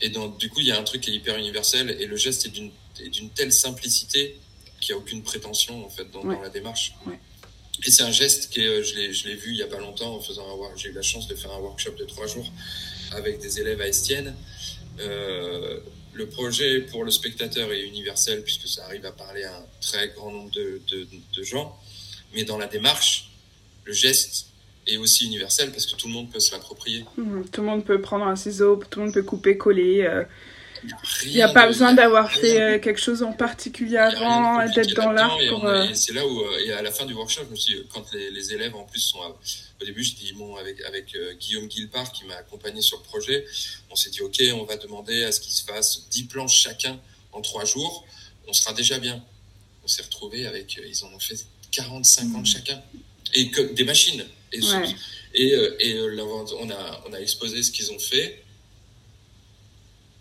Et donc, du coup, il y a un truc qui est hyper universel et le geste est d'une telle simplicité qu'il n'y a aucune prétention, en fait, dans, la démarche. Et c'est un geste que euh, je l'ai vu il y a pas longtemps en faisant un J'ai eu la chance de faire un workshop de trois jours avec des élèves à Estienne. Euh, le projet pour le spectateur est universel puisque ça arrive à parler à un très grand nombre de, gens, mais dans la démarche, le geste est aussi universel parce que tout le monde peut se l'approprier. Mmh, tout le monde peut prendre un ciseau, tout le monde peut couper, coller. Euh, il n'y a pas besoin d'avoir fait euh, quelque chose en particulier avant, d'être dans l'art. Pour... Euh, c'est là où, et à la fin du workshop, je me suis quand les, les élèves en plus sont. au début, je dis, bon, avec, avec Guillaume Guilpart qui m'a accompagné sur le projet, on s'est dit, OK, on va demander à ce qu'il se fasse 10 planches chacun en 3 jours. On sera déjà bien. On s'est retrouvé avec. ils en ont fait 40, 50 chacun. Et que, des machines. Et, et, et on, a, on a exposé ce qu'ils ont fait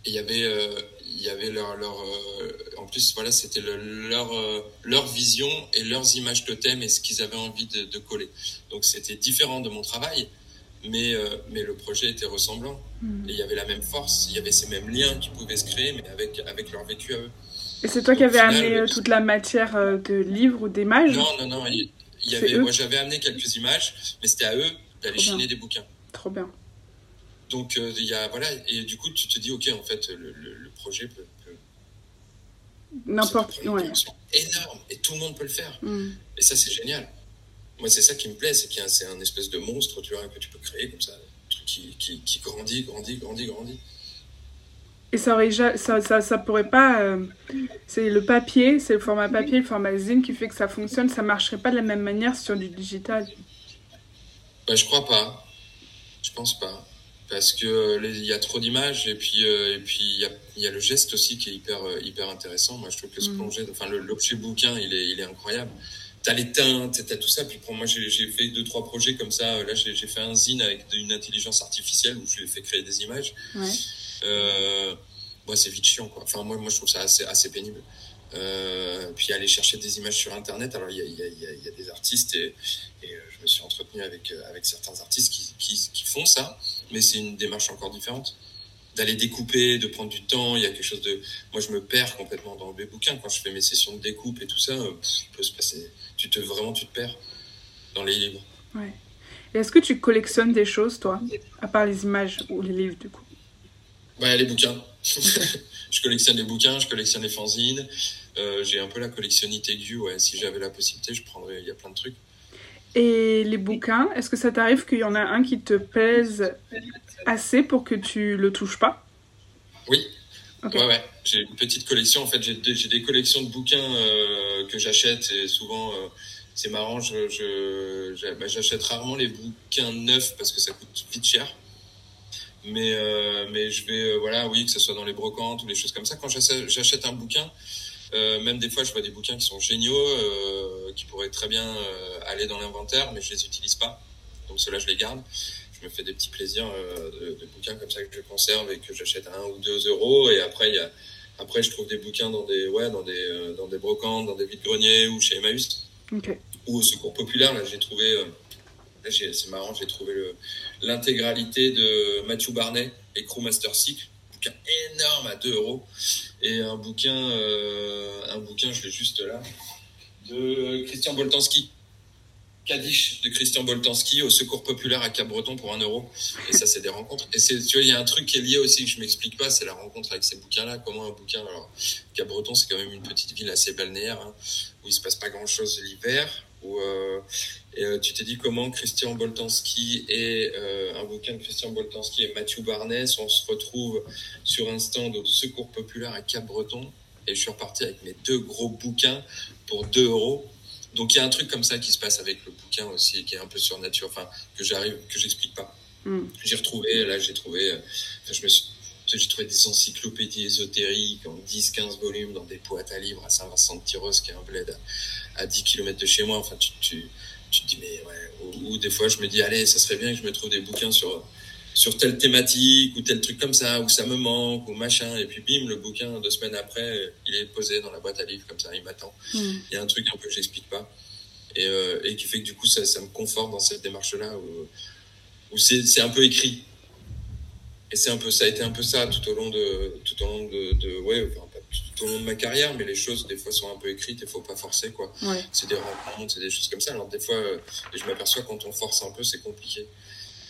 il y avait euh, il y avait leur leur euh, en plus voilà c'était leur euh, leur vision et leurs images totem et ce qu'ils avaient envie de, de coller. Donc c'était différent de mon travail mais mais le projet était ressemblant. Hmm. et il y avait la même force il y avait ces mêmes liens qui pouvaient se créer mais avec avec leur vécu à eux. Et c'est toi qui avais amené toute la matière de livres ou d'images non non non il y, avait moi j'avais amené quelques images mais c'était à eux d'aller chiner des bouquins. Trop bien donc, euh, il y a, voilà, et du coup, tu te dis, OK, en fait, le, le, projet peut. N'importe ouais. énorme et tout le monde peut le faire. Mm. Et ça, c'est génial. Moi, c'est ça qui me plaît, c'est qu'il y a c'est un espèce de monstre, tu vois, que tu peux créer comme ça, un truc qui, qui, qui grandit, grandit, grandit, grandit. Et ça aurait ça, ça, ça pourrait pas. Euh, c'est le papier, c'est le format papier, le format zine qui fait que ça fonctionne. Ça marcherait pas de la même manière sur du digital. Bah, je crois pas. Je pense pas parce que il y a trop d'images et puis euh, et puis il y a, y a le geste aussi qui est hyper euh, hyper intéressant. Moi je trouve que se mm. plonger enfin l'objet bouquin il est il est incroyable. T'as les teintes t'as tout ça puis pour moi j'ai fait deux trois projets comme ça. Là j'ai fait un zine avec une intelligence artificielle où je lui ai fait créer des images. Ouais. euh, moi c'est vite chiant quoi. Enfin moi moi je trouve ça assez assez pénible euh, puis aller chercher des images sur internet alors il y a, y, a, y a, des artistes et, et euh, je me suis entretenu avec avec certains artistes qui, qui, qui font ça mais c'est une démarche encore différente. D'aller découper, de prendre du temps, il y a quelque chose de. Moi, je me perds complètement dans mes bouquins quand je fais mes sessions de découpe et tout ça. Euh, il peut se passer. Tu te vraiment, tu te perds dans les livres. Ouais. est-ce que tu collectionnes des choses, toi, à part les images ou les livres, du coup? Ouais, les bouquins. je collectionne les bouquins, je collectionne les fanzines. Euh, j'ai un peu la collectionnite aiguë. Ouais, si j'avais la possibilité, je prendrais. Il y a plein de trucs. Et les bouquins, est-ce que ça t'arrive qu'il y en a un qui te pèse assez pour que tu le touches pas? Oui. Ouais, ouais. J'ai une petite collection. En fait, j'ai des, des, collections de bouquins euh, que j'achète et souvent, euh, c'est marrant, je, je, bah, j'achète rarement les bouquins neufs parce que ça coûte vite cher. Mais, euh, mais je vais, voilà, oui, que ce soit dans les brocantes ou les choses comme ça. Quand j'achète un bouquin, euh, même des fois, je vois des bouquins qui sont géniaux, euh, qui pourraient très bien euh, aller dans l'inventaire, mais je les utilise pas. Donc ceux-là, je les garde. Je me fais des petits plaisirs de, de, bouquins comme ça que je conserve et que j'achète à 1 ou 2 euros. Et après, il y a, après, je trouve des bouquins dans des, ouais, dans des, dans des brocantes, dans des vides-greniers ou chez Emmaüs. Ou au Secours Populaire, là, j'ai trouvé, c'est marrant, j'ai trouvé l'intégralité de Matthew Barnet et Crewmaster Cycle bouquin énorme à 2 euros. Et un bouquin, euh, un bouquin, je l'ai juste là, de Christian Boltanski. Kadish de Christian Boltanski au Secours Populaire à Cap-Breton pour 1 euro. Et ça, c'est des rencontres. Et tu vois, il y a un truc qui est lié aussi que je m'explique pas, c'est la rencontre avec ces bouquins-là. Comment un bouquin, alors, Cap-Breton, c'est quand même une petite ville assez balnéaire, hein, où il se passe pas grand-chose l'hiver, où, euh, et euh, tu t'es dit comment Christian Boltanski et euh, un bouquin de Christian Boltanski et Mathieu Barnès, on se retrouve sur un stand au Secours Populaire à Cap-Breton et je suis reparti avec mes deux gros bouquins pour 2 euros. Donc il y a un truc comme ça qui se passe avec le bouquin aussi, qui est un peu sur nature, enfin que j'arrive, que j'explique pas. Mm. J'ai retrouvé, là j'ai trouvé, enfin, je me suis, j'ai trouvé des encyclopédies ésotériques en 10-15 volumes dans des boîtes à livres à Saint-Vincent-de-Tyrosse, qui est un bled à, 10 km de chez moi. Enfin, tu, tu, tu te dis, mais ouais, ou, des fois, je me dis, allez, ça serait bien que je me trouve des bouquins sur, sur telle thématique ou tel truc comme ça, où ça me manque, ou machin. Et puis, bim, le bouquin, deux semaines après, il est posé dans la boîte à livres, comme ça, il m'attend. Hmm. Il y a un truc un peu que j'explique pas. Et, euh, et, qui fait que du coup, ça, ça me conforte dans cette démarche-là, où, où c'est un peu écrit. Et c'est un peu, ça a été un peu ça tout au long de, tout au long de, de ouais, enfin, tout au long de ma carrière, mais les choses, des fois, sont un peu écrites, il faut pas forcer, quoi. C'est des rencontres, c'est des choses comme ça. Alors, des fois, euh, je m'aperçois quand on force un peu, c'est compliqué.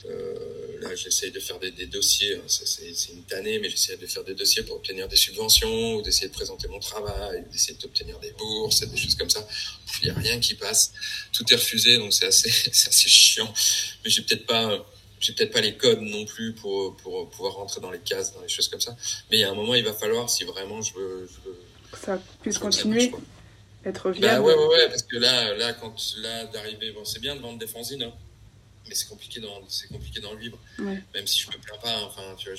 Euh, là, j'essaye de faire des, des dossiers, hein, c'est une tannée, mais j'essaie de faire des dossiers pour obtenir des subventions, ou d'essayer de présenter mon travail, d'essayer d'obtenir des bourses, des choses comme ça. Il n'y a rien qui passe. Tout est refusé, donc c'est assez, assez chiant. Mais j'ai peut-être pas j'ai peut-être pas les codes non plus pour, pour pouvoir rentrer dans les cases, dans les choses comme ça. Mais il y a un moment, il va falloir, si vraiment je veux. Je veux que ça puisse continuer, être bah viable. Bah ouais, ouais, ouais, parce que là, là, quand, là, d'arriver, bon, c'est bien de vendre des fanzines, hein, mais c'est compliqué dans, c'est compliqué dans le vivre. Même si je me plains pas, enfin, tu vois,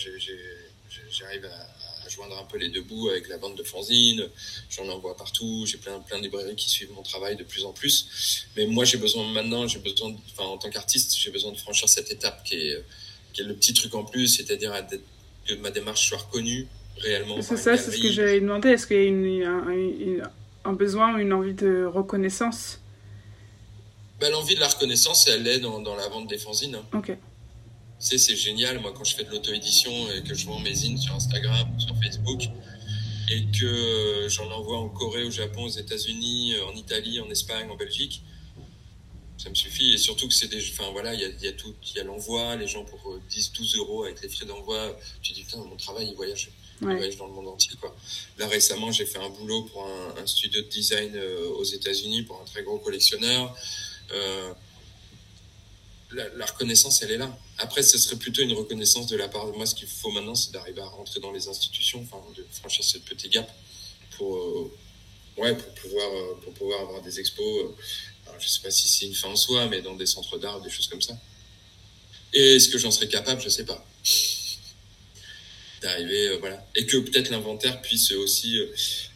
j'arrive à, joindre un peu les deux bouts avec la vente de fanzines. J'en envoie partout. J'ai plein, plein de librairies qui suivent mon travail de plus en plus. Mais moi, j'ai besoin maintenant, j'ai besoin, enfin, en tant qu'artiste, j'ai besoin de franchir cette étape qui est, qui est le petit truc en plus, c'est-à-dire que ma démarche soit reconnue réellement. C'est ça, c'est ce que j'avais demandé. Est-ce qu'il y a une, un, un, besoin, une envie de reconnaissance? Ben, L'envie de la reconnaissance, elle est dans, dans la vente des fanzines. Hein. Ok sais, c'est génial, moi, quand je fais de l'auto-édition et que je vends mes zines sur Instagram ou sur Facebook et que euh, j'en envoie en Corée, au Japon, aux États-Unis, euh, en Italie, en Espagne, en Belgique, ça me suffit. Et surtout que c'est des. Enfin, voilà, il y a, y a, tout. Il y a l'envoi, les gens pour 10, euh, 12 euros avec les frais d'envoi. Tu dis, putain, mon travail, il voyage. Il voyage dans le monde entier, quoi. Là, récemment, j'ai fait un boulot pour un, un studio de design aux États-Unis, pour un très gros collectionneur. Euh, la, reconnaissance, elle est là. Après, ce serait plutôt une reconnaissance de la part de moi. Ce qu'il faut maintenant, c'est d'arriver à rentrer dans les institutions, enfin, de franchir cette petit gap pour, euh, ouais, pour pouvoir, euh, pour pouvoir avoir des expos. Euh, je sais pas si c'est une fin en soi, mais dans des centres d'art, des choses comme ça. Et est-ce que j'en serais capable? Je sais pas. D'arriver, voilà. Et que peut-être l'inventaire puisse aussi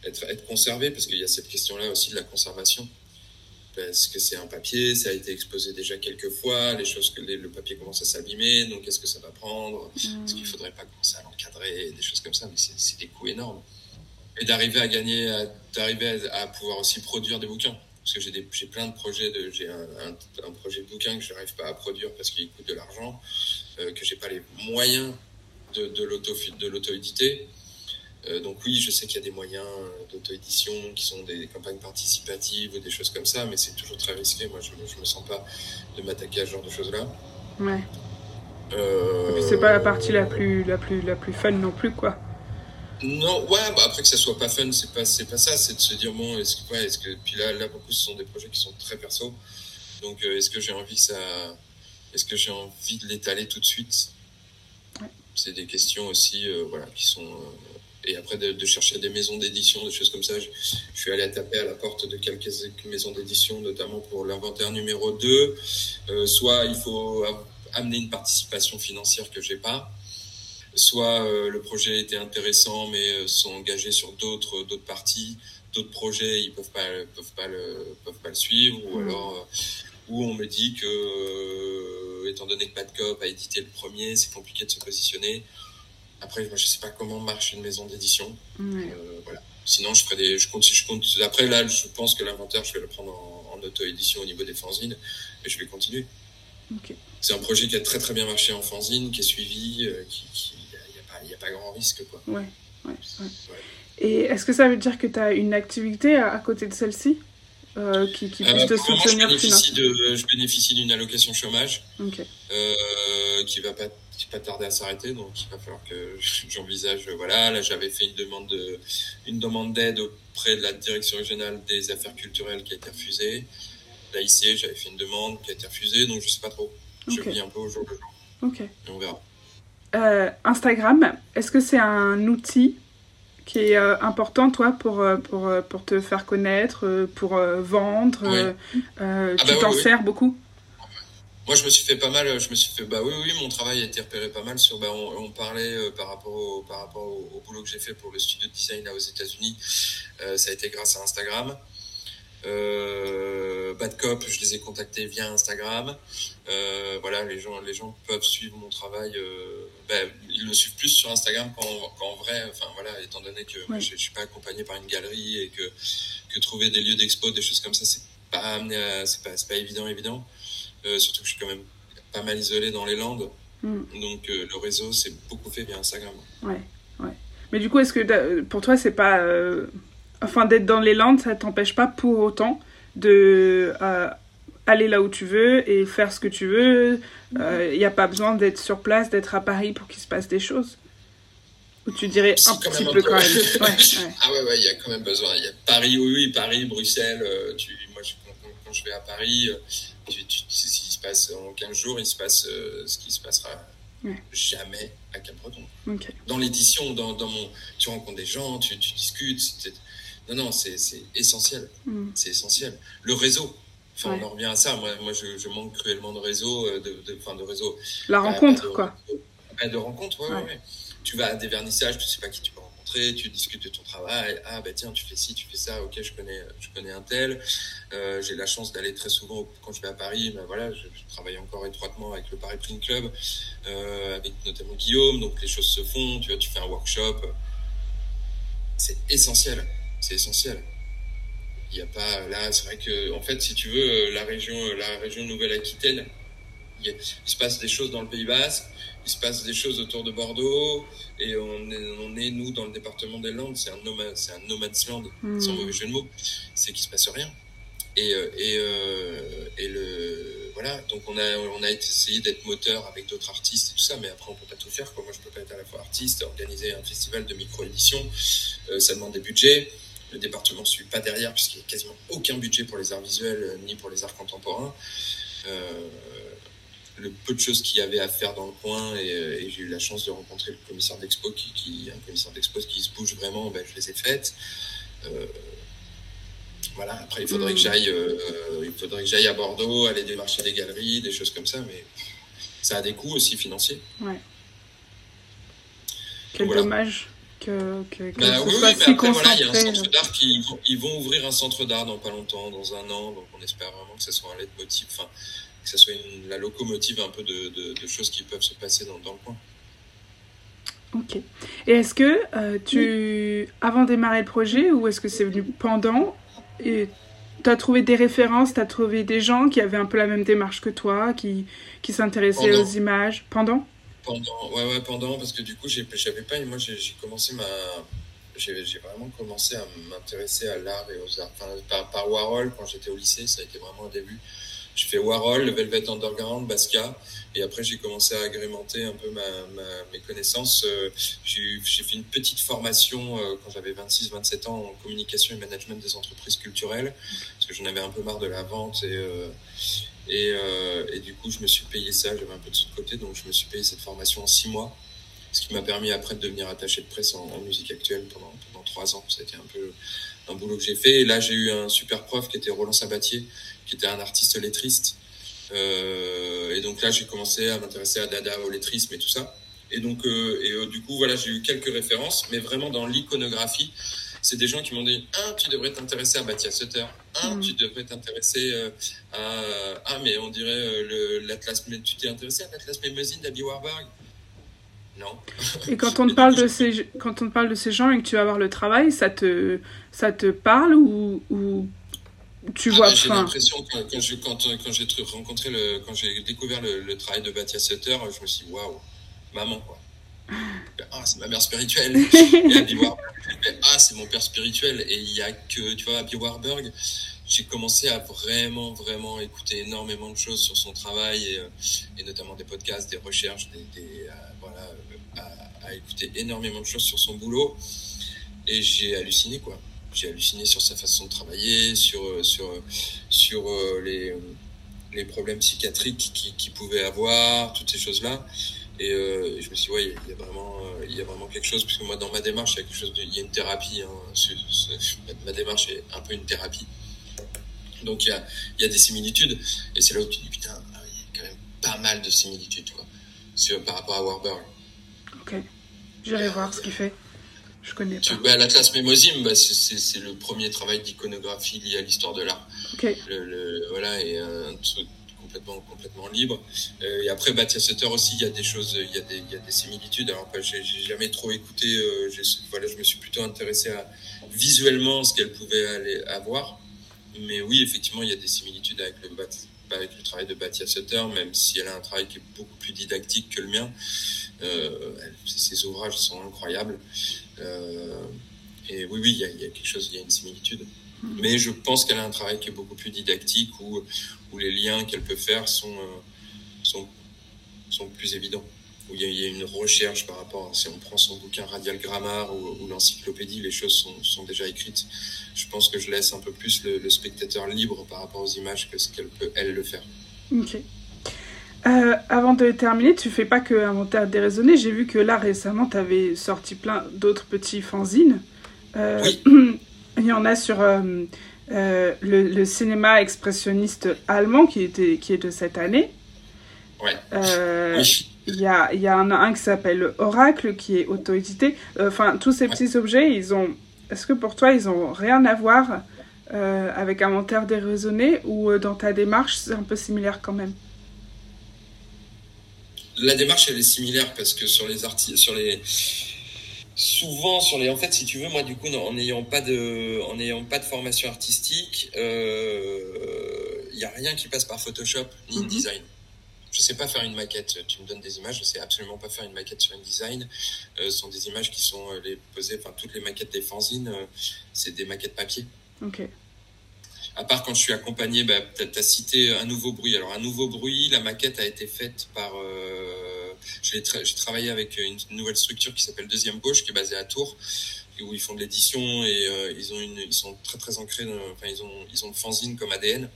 être, être conservé, parce qu'il y a cette question-là aussi de la conservation parce que c'est un papier, ça a été exposé déjà quelques fois, les choses que le papier commence à s'abîmer, donc est-ce que ça va prendre Est-ce qu'il faudrait pas commencer à l'encadrer, des choses comme ça, mais c'est des coûts énormes. Et d'arriver à gagner, d'arriver à, pouvoir aussi produire des bouquins, parce que j'ai plein de projets, de, j'ai un, un, projet de bouquin que je n'arrive pas à produire parce qu'il coûte de l'argent, euh, que j'ai pas les moyens de, de l'auto-éditer. Euh, donc oui, je sais qu'il y a des moyens euh, d'auto-édition qui sont des campagnes participatives ou des choses comme ça, mais c'est toujours très risqué. Moi, je ne me sens pas de m'attaquer à ce genre de choses-là. Ouais. Euh... C'est pas la partie la plus, la, plus, la plus fun non plus, quoi. Non, ouais, bah après que ça soit pas fun, c'est pas, c'est pas ça, c'est de se dire, bon, est-ce que, ouais, est-ce que, puis là, là, beaucoup, ce sont des projets qui sont très perso. Donc, euh, est-ce que j'ai envie que ça, est-ce que j'ai envie de l'étaler tout de suite? Ouais. C'est des questions aussi, voilà, qui sont, et après de, chercher des maisons d'édition, des choses comme ça. Je, suis allé taper à la porte de quelques maisons d'édition, notamment pour l'inventaire numéro 2. Euh, soit il faut amener une participation financière que j'ai pas, soit euh, le projet était intéressant mais euh, sont engagés sur d'autres d'autres parties, d'autres projets, ils peuvent pas peuvent pas le peuvent pas le suivre ou mmh. alors où on me dit que étant donné que Bad Cop a édité le premier, c'est compliqué de se positionner. Après, moi, je sais pas comment marche une maison d'édition. voilà. Sinon, je ferai des, je compte, je compte. Après, là, je pense que l'inventaire, je vais le prendre en, auto-édition au niveau des fanzines, et je vais continuer. C'est un projet qui a très très bien marché en fanzine, qui est suivi, qui, il n'y a, pas grand risque, quoi. Ouais, ouais, Et est-ce que ça veut dire que tu as une activité à côté de celle-ci euh, qui, qui puisse te soutenir je bénéficie, de, je bénéficie d'une allocation chômage euh, qui va pas pas tarder à s'arrêter donc il va falloir que j'envisage voilà là j'avais fait une demande de, une demande d'aide auprès de la direction régionale des affaires culturelles qui a été refusée. Là ici j'avais fait une demande qui a été refusée donc je sais pas trop. Je vis un peu au jour le jour. Ok. Et on verra. Euh, Instagram est-ce que c'est un outil qui est euh, important, toi, pour, euh, pour, pour te faire connaître, pour vendre Tu ah bah t'en sers beaucoup? Moi, je me suis fait pas mal. Je me suis fait, bah oui, oui, mon travail a été repéré pas mal sur. Bah, on, parlait par rapport au, par rapport au, boulot que j'ai fait pour le studio de design là aux États-Unis. ça a été grâce à Instagram. Euh, Bad Cop, je les ai contactés via Instagram. Euh, voilà, les gens, les gens peuvent suivre mon travail. Euh, ben, ils le suivent plus sur Instagram qu'en vrai. Enfin voilà, étant donné que je, je, suis pas accompagné par une galerie et que que trouver des lieux d'expo, des choses comme ça, c'est pas amené, c'est pas, pas évident, évident. Euh, surtout que je suis quand même pas mal isolé dans les Landes. Mm. Donc euh, le réseau, c'est beaucoup fait via Instagram. Ouais, ouais. Mais du coup, est-ce que pour toi, c'est pas enfin d'être dans les Landes, ça t'empêche pas pour autant de euh, aller là où tu veux et faire ce que tu veux? Il euh, n'y a pas besoin d'être sur place, d'être à Paris pour qu'il se passe des choses? Ou tu dirais un petit peu, quand même. Ah ouais, ouais, il y a quand même besoin. Il y a Paris, oui, oui, Paris, Bruxelles. Euh, tu, moi, quand, je vais à Paris, tu, tu, se passe en 15 jours, il se passe ce qui se passera jamais à Cap-Breton. Dans l'édition, dans, dans, mon, tu rencontres des gens, tu, tu discutes. Non, non, c'est essentiel. Mm. C'est essentiel. Le réseau. Enfin, on en revient à ça. Moi, moi je, je manque cruellement de réseau. Euh, de, de, enfin, de réseau. La rencontre, quoi. de rencontre, ouais, ouais. Tu vas à des vernissages, tu sais pas qui tu tu discutes de ton travail. Ah, bah tiens, tu fais ci, tu fais ça. Ok, je connais, je connais un tel. Euh, J'ai la chance d'aller très souvent quand je vais à Paris. Ben voilà, je, travaille encore étroitement avec le Paris Print Club, euh, avec notamment Guillaume. Donc les choses se font. Tu vois, tu fais un workshop. C'est essentiel c'est essentiel. Il n'y a pas là, c'est vrai que en fait, si tu veux, la région, la région Nouvelle-Aquitaine, il, se passe des choses dans le Pays Basque, il se passe des choses autour de Bordeaux, et on est, on est nous dans le département des Landes, c'est un no, c'est un land, hmm. sans mauvais jeu de mots, c'est qu'il se passe rien. Et, euh, et, euh, et le voilà, donc on a on a essayé d'être moteur avec d'autres artistes et tout ça, mais après on peut pas tout faire. Quoi. Moi, je peux pas être à la fois artiste, organiser un festival de micro édition, euh, ça demande des budgets. Le département ne suit pas derrière puisqu'il n'y a quasiment aucun budget pour les arts visuels ni pour les arts contemporains. Euh, le peu de choses qu'il y avait à faire dans le coin et, euh, j'ai eu la chance de rencontrer le commissaire d'expo qui, qui, un commissaire d'expo qui se bouge vraiment, ben, je les ai faites. voilà, après il faudrait que mm. j'aille, il faudrait que j'aille à Bordeaux, aller démarcher des galeries, des choses comme ça, mais ça a des coûts aussi financiers. Ouais. Quel dommage que, que, que bah, oui, oui, mais après, voilà, il y a un centre d'art qui ils vont ouvrir un centre d'art dans pas longtemps, dans un an, donc on espère vraiment que ce soit un leitmotiv, enfin, que ce soit une, la locomotive un peu de, de, de, choses qui peuvent se passer dans, dans le coin. Ok. Et est-ce que euh, tu, avant de démarrer le projet, ou est-ce que c'est venu pendant, tu as trouvé des références, tu as trouvé des gens qui avaient un peu la même démarche que toi, qui, qui s'intéressaient aux images? Pendant? Pendant, ouais, ouais, pendant, parce que du coup, j'avais pas, moi, j'ai commencé ma, j'ai vraiment commencé à m'intéresser à l'art et aux arts. Enfin, par, par Warhol, quand j'étais au lycée, ça a été vraiment un début. J'ai fait Warhol, Velvet Underground, Basquiat, et après j'ai commencé à agrémenter un peu ma, ma, mes connaissances. Euh, j'ai fait une petite formation euh, quand j'avais 26-27 ans en communication et management des entreprises culturelles, parce que j'en avais un peu marre de la vente et, euh, et, et, du coup, je me suis payé ça, j'avais un peu de sous de côté, donc je me suis payé cette formation en six mois, ce qui m'a permis après de devenir attaché de presse en, musique actuelle pendant, pendant trois ans. C'était un peu un boulot que j'ai fait. Et là, j'ai eu un super prof qui était Roland Sabatier, qui était un artiste lettriste. Euh, et donc là, j'ai commencé à m'intéresser à Dada, au lettrisme et tout ça. Et donc, euh, et euh, du coup, voilà, j'ai eu quelques références, mais vraiment dans l'iconographie, c'est des gens qui m'ont dit ah tu devrais t'intéresser à Batia Sutter ah mm. tu devrais t'intéresser euh, à ah mais on dirait euh, l'Atlas mais tu t'es intéressé à l'Atlas Mémosine d'Abby Warburg? Non. Et quand on te parle de ces quand on te parle de ces gens et que tu vas voir le travail, ça te ça te parle ou, ou tu ah, vois J'ai l'impression que quand, j'ai quand, quand j'ai rencontré le quand j'ai découvert le, travail de Batia Sutter, je me suis dit waouh maman quoi. Ah, c'est ma mère spirituelle. et Abby Warburg, ah, c'est mon père spirituel. Et il y a que, tu vois, Abby Warburg, j'ai commencé à vraiment, vraiment écouter énormément de choses sur son travail et, euh, et notamment des podcasts, des recherches, des, des euh, voilà, à, à, écouter énormément de choses sur son boulot. Et j'ai halluciné, quoi. J'ai halluciné sur sa façon de travailler, sur, euh, sur, sur les, les problèmes psychiatriques qu'il pouvait avoir, toutes ces choses-là. Et, euh, je me suis dit, ouais, il y, a vraiment, euh, y a vraiment quelque chose, puisque moi, dans ma démarche, il y a y a une thérapie. Hein, ma démarche est un peu une thérapie. Donc, il y a, y a des similitudes. Et c'est là où tu dis, putain, ah il y a quand même pas mal de similitudes, quoi, sur, par rapport à Warburg. Ok. J'irai voir ce qu'il fait. Je connais pas. Bah, L'Atlas Mémosime, bah, c'est le premier travail d'iconographie lié à l'histoire de l'art. Ok. Le, le, voilà, et un truc complètement, complètement libre. Euh, et après, Batia Sutter aussi, il y a des choses, il y a des, il y a des similitudes. Alors, j'ai jamais trop écouté. Euh, voilà, je me suis plutôt intéressé à visuellement ce qu'elle pouvait aller avoir. Mais oui, effectivement, il y a des similitudes avec le, avec le travail de Batia Sutter, même si elle a un travail qui est beaucoup plus didactique que le mien. Euh, ses ouvrages sont incroyables. Euh, et oui, oui, il y, a, il y, a, quelque chose, il y a une similitude. Mais je pense qu'elle a un travail qui est beaucoup plus didactique, où, où les liens qu'elle peut faire sont, euh, sont, sont plus évidents. Où il y, a, il y, a, une recherche par rapport, si on prend son bouquin Radial Grammar ou, ou l'encyclopédie, les choses sont, sont, déjà écrites. Je pense que je laisse un peu plus le, le spectateur libre par rapport aux images que ce qu'elle peut, elle, le faire. Euh, avant de terminer, tu fais pas que inventaire déraisonné. J'ai vu que là récemment, tu avais sorti plein d'autres petits fanzines. Euh, oui. Il y en a sur euh, le, le, cinéma expressionniste allemand qui, était, qui est de cette année. Ouais. Il y, a, y a un, un qui s'appelle Oracle qui est auto-édité. Enfin, tous ces petits ouais. objets, ils ont. Est-ce que pour toi, ils ont rien à voir avec Inventaire déraisonné ou dans ta démarche, c'est un peu similaire quand même? La démarche, elle est similaire parce que sur les artistes, sur les souvent sur les en fait si tu veux moi du coup en n'ayant pas de en n'ayant pas de formation artistique il euh, y a rien qui passe par Photoshop ni mm -hmm. design. Je sais pas faire une maquette tu me donnes des images je sais absolument pas faire une maquette sur InDesign euh, ce sont des images qui sont euh, les posées enfin toutes les maquettes des fanzines euh, c'est des maquettes papier. Ok à part quand je suis accompagné bah, tu as cité un nouveau bruit alors un nouveau bruit la maquette a été faite par euh, j'ai tra travaillé avec une nouvelle structure qui s'appelle Deuxième Gauche, qui est basée à Tours, où ils font de l'édition et euh, ils ont une, ils sont très très ancrés, enfin ils ont ils ont le fanzine comme ADN.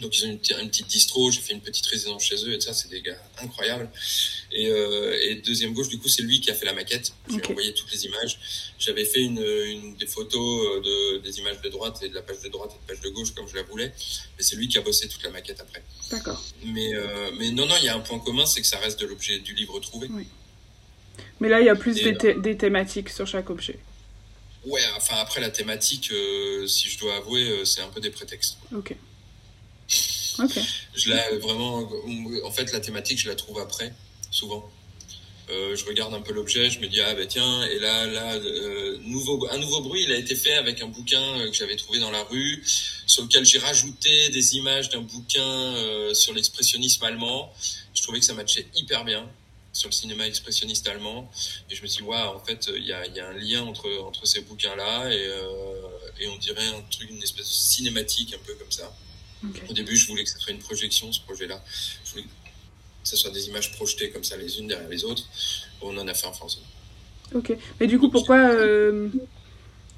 Donc ils ont une, une petite distro, j'ai fait une petite résidence chez eux et ça c'est des gars incroyables. Et, euh, et deuxième gauche du coup c'est lui qui a fait la maquette. J'ai okay. envoyé toutes les images. J'avais fait une, une, des photos de des images de droite et de la page de droite et de la page de gauche comme je la voulais. Mais c'est lui qui a bossé toute la maquette après. D'accord. Mais euh, mais non non il y a un point commun c'est que ça reste de l'objet du livre trouvé. Oui. Mais là il y a plus des, thé des thématiques sur chaque objet. Ouais, enfin après la thématique, euh, si je dois avouer, euh, c'est un peu des prétextes. Ok. Okay. Je la vraiment, en fait, la thématique, je la trouve après, souvent. Euh, je regarde un peu l'objet, je me dis ah ben tiens et là là euh, nouveau un nouveau bruit il a été fait avec un bouquin euh, que j'avais trouvé dans la rue sur lequel j'ai rajouté des images d'un bouquin sur l'expressionnisme allemand. Je trouvais que ça matchait hyper bien sur le cinéma expressionniste allemand et je me suis dit waouh en fait il y a, y a un lien entre entre ces bouquins là et et on dirait un truc une espèce de cinématique un peu comme ça. Okay. Au début, je voulais que ce soit une projection, ce projet-là. Je voulais que ce soit des images projetées comme ça, les unes derrière les autres. On en a fait un fanzine. Ok. Mais du coup, pourquoi, euh,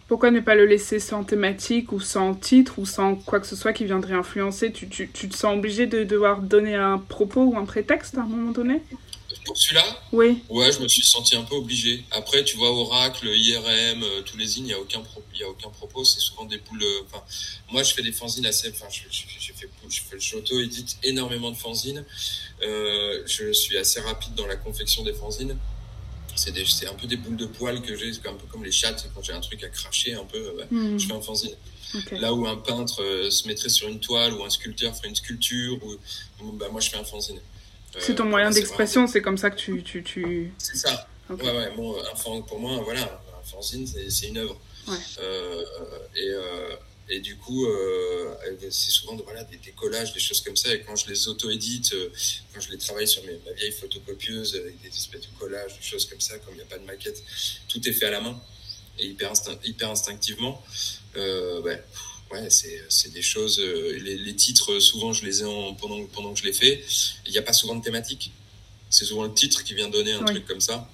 pourquoi ne pas le laisser sans thématique ou sans titre ou sans quoi que ce soit qui viendrait influencer? Tu, tu, tu te sens obligé de devoir donner un propos ou un prétexte à un moment donné? Pour celui-là Oui. Ouais, je me suis senti un peu obligé. Après, tu vois, Oracle, IRM, euh, tous les zines, il n'y a, aucun pro y a aucun propos. C'est souvent des boules. Euh, enfin, moi, je fais des fanzines assez. Enfin, je, fais, je fais, j'auto-édite énormément de fanzines. Euh, je suis assez rapide dans la confection des fanzines. c'est un peu des boules de poils que j'ai, un peu comme les chattes, quand j'ai un truc à cracher un peu, bah, Hmm. je fais un fanzine. Là où un peintre euh, se mettrait sur une toile ou un sculpteur ferait une sculpture, ou, bah, moi je fais un fanzine. C'est ton moyen d'expression, c'est comme ça que tu. tu, tu... C'est ça. Ouais, ouais, bon, un pour moi, voilà, un fanzine, c'est- une œuvre. Ouais. Euh, et, euh, et du coup, euh, c'est souvent voilà, des, des collages, des choses comme ça. Et quand je les auto-édite, euh, quand je les travaille sur mes, ma vieille photocopieuse avec des espèces de collages, des choses comme ça, comme il n'y a pas de maquette, tout est fait à la main et hyper, instinct- hyper instinctivement. Euh, ouais, ouais c'est c'est des choses. euh, les, les titres, souvent, je les ai en, pendant, pendant que je les fais. Il n'y a pas souvent de thématique. C'est souvent le titre qui vient donner un Oui. truc comme ça.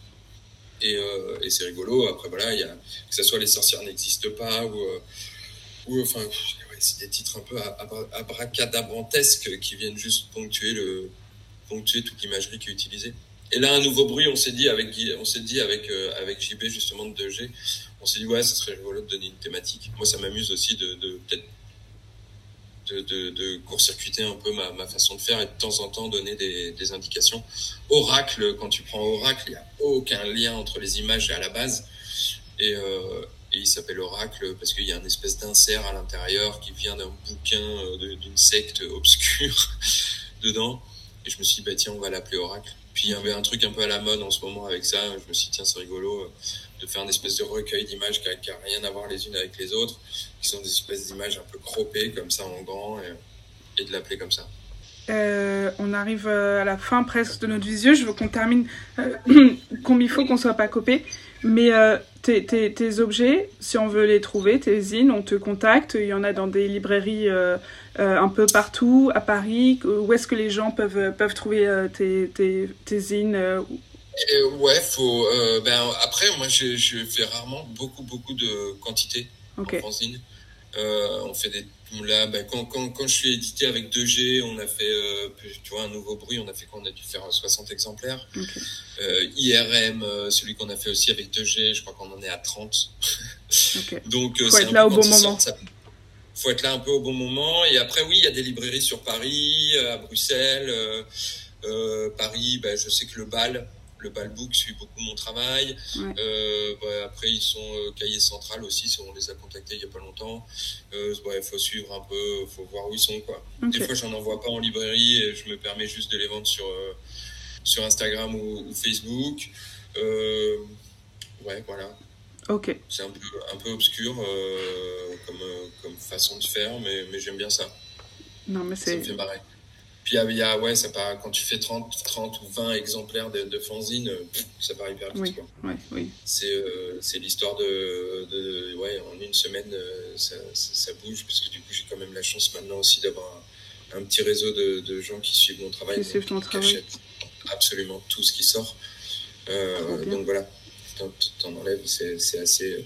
Et, euh, et c'est rigolo. Après, voilà, il y a, que ce soit Les sorcières n'existent pas ou, euh, ou enfin, ouais, c'est des titres un peu abra- abracadabrantesques qui viennent juste ponctuer, le, ponctuer toute l'imagerie qui est utilisée. Et là, un nouveau bruit, on s'est dit avec, on s'est dit avec, euh, avec JB, justement, de 2G, on s'est dit, ouais, ça serait rigolo de donner une thématique. Moi, ça m'amuse aussi de, de peut-être de, de, de court-circuiter un peu ma, ma façon de faire et de temps en temps donner des, des indications. Oracle, quand tu prends Oracle, il n'y a aucun lien entre les images à la base. Et, euh, et il s'appelle Oracle parce qu'il y a une espèce d'insert à l'intérieur qui vient d'un bouquin euh, d'une secte obscure dedans. Et je me suis dit, bah, tiens, on va l'appeler Oracle. Puis il y avait un truc un peu à la mode en ce moment avec ça. Je me suis dit, tiens, c'est rigolo de faire une espèce de recueil d'images qui n'a rien à voir les unes avec les autres, qui sont des espèces d'images un peu croppées comme ça en grand et, de l'appeler comme ça. Euh, on arrive euh, à la fin presque de notre visio. Je veux qu'on termine euh, comme il faut qu'on soit pas copé. Mais tes, objets, si on veut les trouver, tes zines, on te contacte. Il y en a dans des librairies un peu partout, à Paris. Où est-ce que les gens peuvent, peuvent trouver tes, tes, tes zines euh, ouais, faut. euh, ben, après, moi, je, je fais rarement beaucoup, beaucoup de quantité Ok, en fanzine. Euh, on fait des. Là, ben, quand, quand, quand je suis édité avec 2G, on a fait, euh, tu vois, un nouveau bruit, on a fait quoi? On a dû faire 60 exemplaires. ok. Euh, IRM, euh, celui qu'on a fait aussi avec 2G, je crois qu'on en est à 30. ok. Donc, euh, Faut c'est être un là au bon moment. ça- faut être là un peu au bon moment. Et après, oui, il y a des librairies sur Paris, euh, à Bruxelles, euh, euh, Paris. Ben, je sais que le bal, le bal book suit beaucoup mon travail. Ouais. Euh, après, ils sont euh, cahier central aussi. si On les a contactés il y a pas longtemps. Euh, ouais, faut suivre un peu, faut voir où ils sont quoi. Des fois, j'en envoie pas en librairie et je me permets juste de les vendre sur euh, sur Instagram ou, ou Facebook. Ouais, voilà. Ok. C'est un peu, un peu obscur comme, comme façon de faire, mais, mais j'aime bien ça. Non, mais Ça c'est. me fait marrer. Puis il y a- ouais, ça part, quand tu fais 30, 30 ou 20 exemplaires de, de fanzine, euh, pff, ça part hyper vite. Oui. quoi. Ouais, oui. C'est euh, c'est l'histoire de, de. Ouais, en une semaine, euh, ça, ça, ça bouge, parce que du coup, j'ai quand même la chance maintenant aussi d'avoir un, un petit réseau de, de gens qui suivent mon travail. Qui suivent ton qui travail. achètent absolument tout ce qui sort. Euh, Trop bien. donc voilà, t'en t'en enlèves, c'est c'est assez,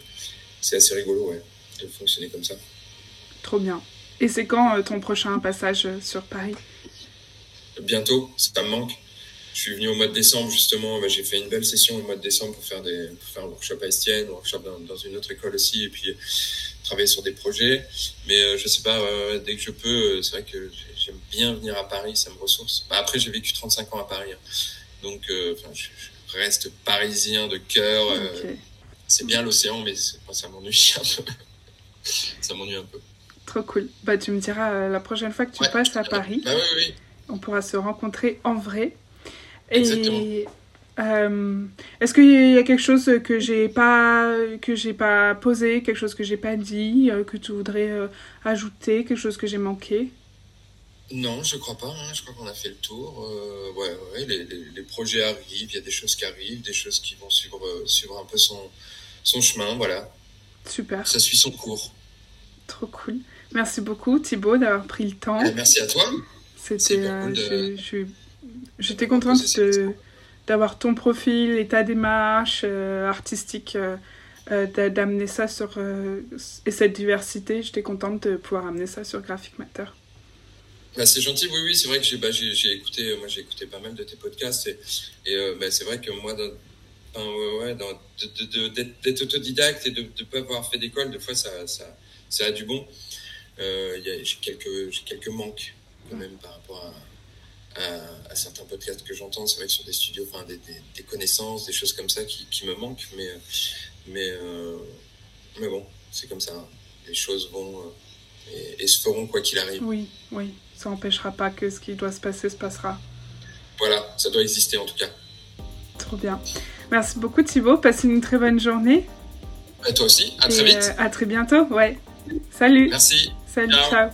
c'est assez rigolo, ouais, de fonctionner comme ça. Trop bien. Et c'est quand euh, ton prochain passage sur Paris? Bientôt, ça me manque. Je suis venu au mois de décembre, justement. bah, j'ai fait une belle session au mois de décembre pour faire, des, pour faire un workshop à Estienne, un workshop dans, dans une autre école aussi, et puis euh, travailler sur des projets. Mais euh, je sais pas, euh, dès que je peux, euh, c'est vrai que j'ai- j'aime bien venir à Paris, ça me ressource. Bah, après, j'ai vécu 35 ans à Paris. hein. Donc, euh, enfin, je, je reste parisien de cœur. C'est bien l'océan, mais c'est- moi, ça m'ennuie un peu. ça m'ennuie un peu. Trop cool. Bah, tu me diras la prochaine fois que tu Ouais. passes à Paris. Bah oui, oui. On pourra se rencontrer en vrai. Exactement. Et euh, est-ce qu'il y a quelque chose que j'ai pas que j'ai pas posé, quelque chose que j'ai pas dit, euh, que tu voudrais euh, ajouter, quelque chose que j'ai manqué? Non, je crois pas. hein. Je crois qu'on a fait le tour. Euh, ouais, ouais, les, les, les projets arrivent, il y a des choses qui arrivent, des choses qui vont suivre, suivre un peu son, son chemin. Voilà, Super, ça suit son cours. trop cool. Merci beaucoup Thibaut d'avoir pris le temps. Merci à toi. C'était, euh, cool de- je- je- j'étais contente d'avoir ton profil et ta démarche artistique, euh, euh, d'a- d'amener ça sur et cette diversité. J'étais contente de pouvoir amener ça sur Graphic Matter. Bah, c'est gentil, oui, oui, c'est vrai que j'ai bah, écouté, moi j'ai écouté pas mal de tes podcasts et, et euh, bah, c'est vrai que moi, enfin, ouais, ouais, d'être d'être autodidacte et de ne pas avoir fait d'école, des fois ça, ça, ça a du bon. Euh, j'ai quelques, j'ai quelques manques même par rapport à, certains podcasts que j'entends. C'est vrai que sur des studios, enfin, des, des, connaissances, des choses comme ça qui, qui me manquent. Mais, mais, mais bon, c'est comme ça. Les choses vont et, se feront quoi qu'il arrive. Oui, oui. Ça n'empêchera pas que ce qui doit se passer se passera. Voilà, ça doit exister en tout cas. Trop bien. Merci beaucoup Thibaut. Passe une très bonne journée. Et toi aussi. À très vite. Euh, à très bientôt. Ouais. Salut. Merci. Salut. ciao.